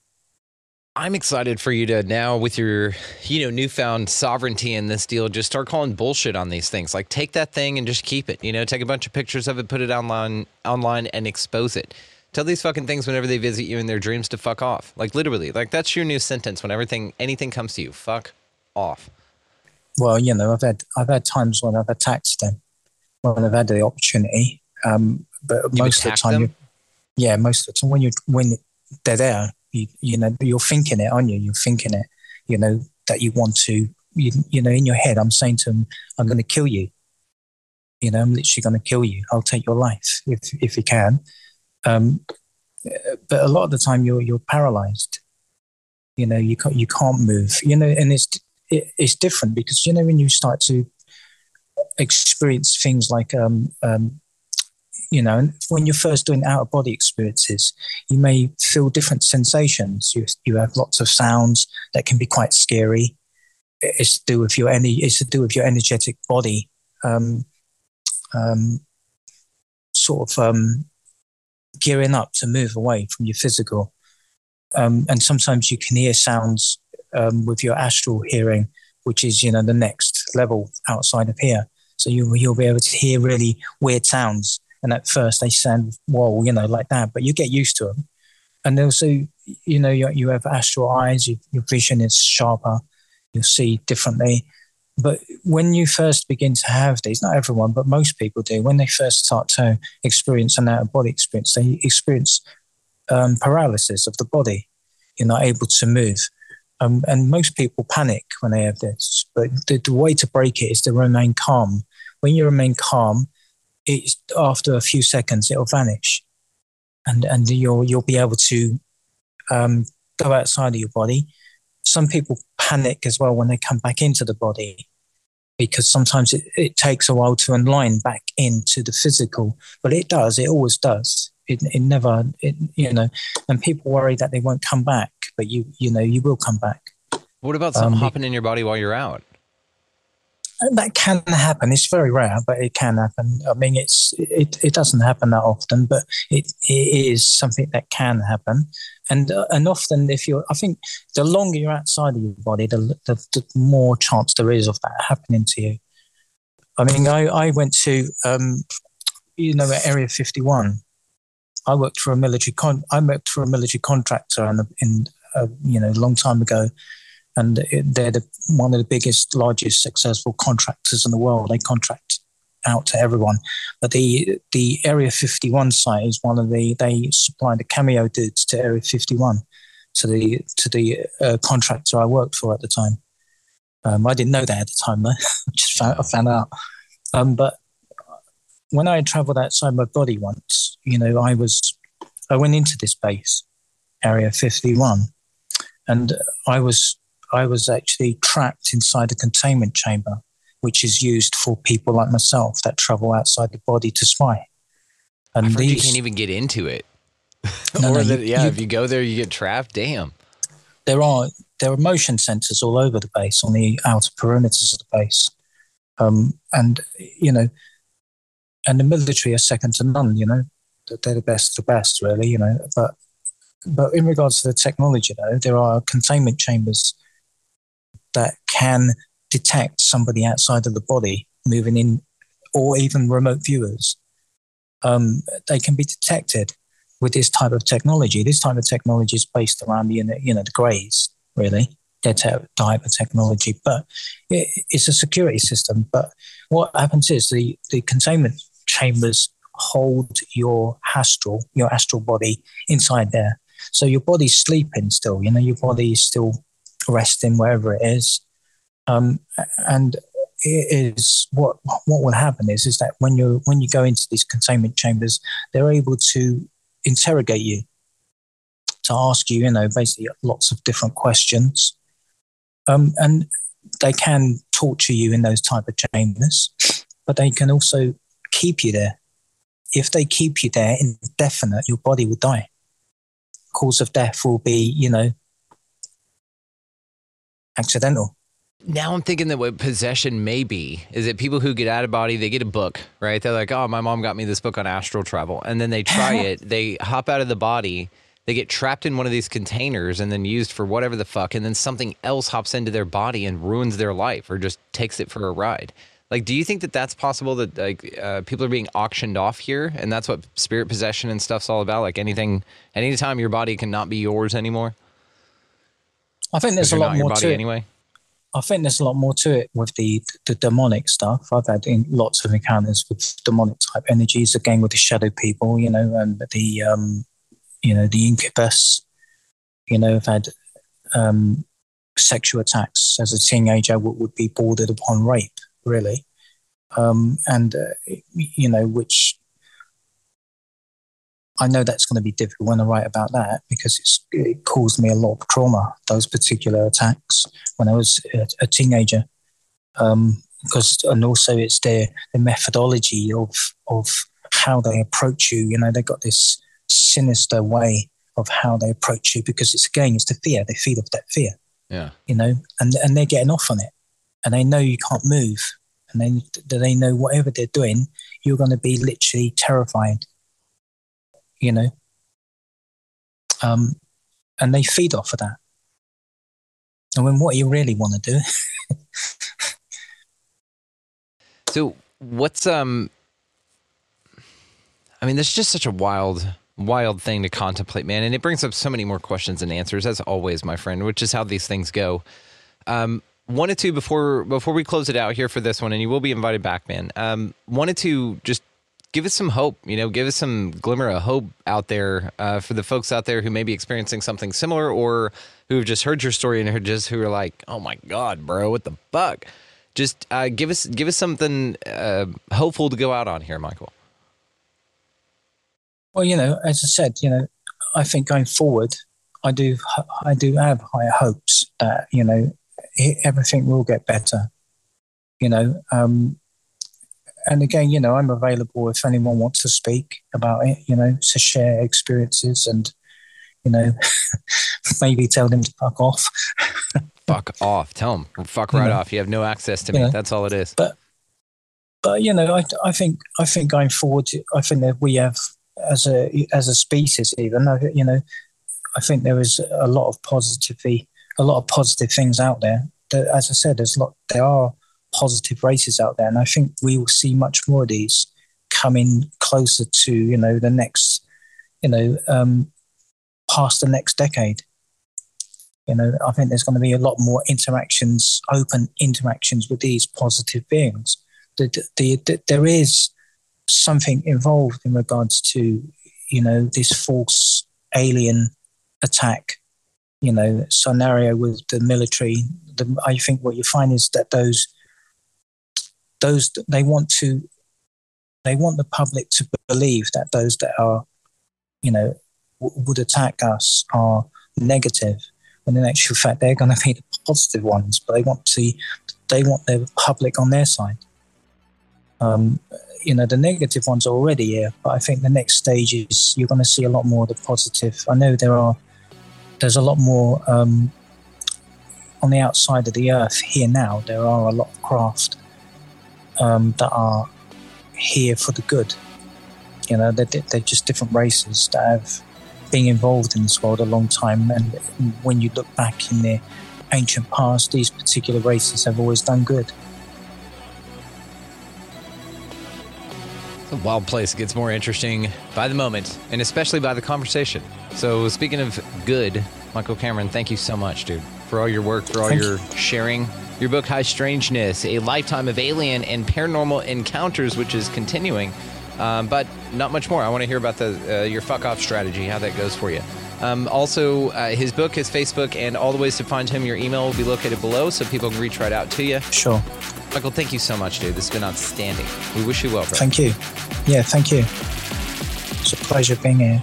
D: I'm excited for you to now, with your you know newfound sovereignty in this deal, just start calling bullshit on these things. Like take that thing and just keep it. You know, take a bunch of pictures of it, put it online, online, and expose it. Tell these fucking things whenever they visit you in their dreams to fuck off. Like literally, like that's your new sentence when everything, anything comes to you. Fuck off.
C: Well, you know, I've had I've had times when I've attacked them when I've had the opportunity. Um, but
D: You've
C: most of the time, you, yeah, most of the time when you when they're there, you, you know, you're thinking it, aren't you? You're thinking it, you know, that you want to, you, you know, in your head, I'm saying to them, I'm going to kill you. You know, I'm literally going to kill you. I'll take your life if if you can. Um, but a lot of the time, you're you're paralyzed. You know, you can't you can't move. You know, and it's it, it's different because you know when you start to experience things like um, um, you know when you're first doing out of body experiences you may feel different sensations. You, you have lots of sounds that can be quite scary. It's to do with your any it's to do with your energetic body um, um, sort of um, gearing up to move away from your physical. Um, and sometimes you can hear sounds um, with your astral hearing which is you know the next level outside of here. So you, you'll be able to hear really weird sounds and at first they sound whoa, you know, like that, but you get used to them. And also, you know, you, you have astral eyes, you, your vision is sharper, you'll see differently. But when you first begin to have these, not everyone, but most people do, when they first start to experience an out of body experience, they experience um, paralysis of the body. You're not able to move. Um, and most people panic when they have this. But the, the way to break it is to remain calm. When you remain calm, it's after a few seconds it'll vanish. And and you'll you'll be able to um, go outside of your body. Some people panic as well when they come back into the body because sometimes it, it takes a while to align back into the physical but it does it always does. It, it never it, you know and people worry that they won't come back but you you know you will come back.
D: What about something
C: Um,
D: hopping in your body while you're out?
C: That can happen. It's very rare, but it can happen. I mean, it's it, it doesn't happen that often, but it, it is something that can happen. And uh, and often, if you're, I think, the longer you're outside of your body, the, the the more chance there is of that happening to you. I mean, I I went to, um, you know, Area Fifty One. I worked for a military con. I worked for a military contractor, in, in uh, you know, a long time ago and they're the, one of the biggest, largest, successful contractors in the world. They contract out to everyone, but the the Area 51 site is one of the they supply the cameo dudes to Area 51, to the to the uh, contractor I worked for at the time. Um, I didn't know that at the time though. Just found, I found out. Um, but when I travelled outside my body once, you know, I was I went into this base, Area 51, and I was I was actually trapped inside a containment chamber, which is used for people like myself that travel outside the body to spy.
D: And these, you can't even get into it.
C: No,
D: or
C: no,
D: that, yeah,
C: you-
D: if you go there, you get trapped. Damn.
C: there are there are motion sensors all over the base on the outer perimeters of the base, um, and you know, and the military are second to none. You know, they're the best of the best, really. You know, but but in regards to the technology, though, there are containment chambers that can detect somebody outside of the body moving in, or even remote viewers. Um, they can be detected with this type of technology. This type of technology is based around the you know the greys, really. Their type of technology, but it, it's a security system. But what happens is the the containment chambers hold your astral, your astral body inside there. So your body's sleeping still. You know, your body is still resting wherever it is, um, and it is what what will happen is is that when you when you go into these containment chambers, they're able to interrogate you, to ask you, you know, basically lots of different questions, um, and they can torture you in those type of chambers, but they can also keep you there. If they keep you there indefinite, your body will die. Cause of death will be, you know, accidental.
D: Now I'm thinking that what possession may be is that people who get out of body, they get a book, right? They're like, oh, my mom got me this book on astral travel. And then they try it, they hop out of the body, they get trapped in one of these containers and then used for whatever the fuck. And then something else hops into their body and ruins their life or just takes it for a ride. Like, do you think that that's possible that like uh, people are being auctioned off here? And that's what spirit possession and stuff's all about? Like anything, anytime your body cannot be yours anymore?
C: I think there's a lot more to it.
D: anyway.
C: I think there's a lot more to it with the the demonic stuff. I've had in lots of encounters with demonic type energies. Again, with the shadow people, you know, and the um, you know the incubus. You know, I've had um, sexual attacks as a teenager. What would be bordered upon rape, really, um, and uh, you know, which I know that's going to be difficult when I write about that because it's, it caused me a lot of trauma. Those particular attacks when I was a, a teenager, um, because and also it's their the methodology of of how they approach you. You know, they got this sinister way of how they approach you because it's again it's the fear. They feed off that fear.
D: Yeah.
C: You know, and and they're getting off on it, and they know you can't move, and then they know whatever they're doing, you're going to be literally terrified. You know, um, and they feed off of that. And when what you really want to do,
D: So what's um I mean, there's just such a wild, wild thing to contemplate, man. And it brings up so many more questions and answers, as always, my friend, which is how these things go. Um, wanted to before before we close it out here for this one, and you will be invited back, man. Um, wanted to just give us some hope, you know, give us some glimmer of hope out there uh, for the folks out there who may be experiencing something similar or who have just heard your story and are just who are like, oh my god, bro, what the fuck? Just uh, give us give us something uh, hopeful to go out on here, Michael.
C: well, you know, as I said, you know, I think going forward, I do, I do have higher hopes that you know everything will get better. You know, um, and again, you know, I'm available if anyone wants to speak about it. You know, to share experiences and you know, maybe tell them to fuck off.
D: Fuck off. Tell them. Fuck right
C: You know.
D: off. You have no access to me.
C: know.
D: That's all it is.
C: but but you know, I, I think I think going forward, I think that we have as a as a species, even you know, I think there is a lot of positivity, a lot of positive things out there. That, as I said, there's a lot. There are positive races out there, and I think we will see much more of these coming closer to you know the next, you know, um, past the next decade. You know, I think there's going to be a lot more interactions, open interactions with these positive beings. The, the, the, there is something involved in regards to, you know, this false alien attack, you know, scenario with the military. The, I think what you find is that those, those they want to, they want the public to believe that those that are, you know, w- would attack us are negative when in actual fact they're going to be the positive ones, but they want to they want the public on their side. Um, you know the negative ones are already here, but I think the next stage is you're going to see a lot more of the positive. I know there are there's a lot more um, on the outside of the earth here now. There are a lot of craft um, that are here for the good. You know, they're, they're just different races that have been involved in this world a long time. And when you look back in the ancient past, these particular races have always done good.
D: It's a wild place. It gets more interesting by the moment, and especially by the conversation. So, speaking of good, Michael Kameron, thank you so much, dude, for all your work, for all
C: Thank
D: your sharing. Your book, High Strangeness, a lifetime of alien and paranormal encounters, which is continuing, um, but not much more. I want to hear about the uh, your fuck off strategy, how that goes for you. Um, also, uh, his book, his Facebook, and all the ways to find him. Your email will be located below, so people can reach right out to you.
C: Sure.
D: Michael, thank you so much, dude. This has been outstanding. We wish you well, bro.
C: Thank you. Yeah, thank you. It's a pleasure being here.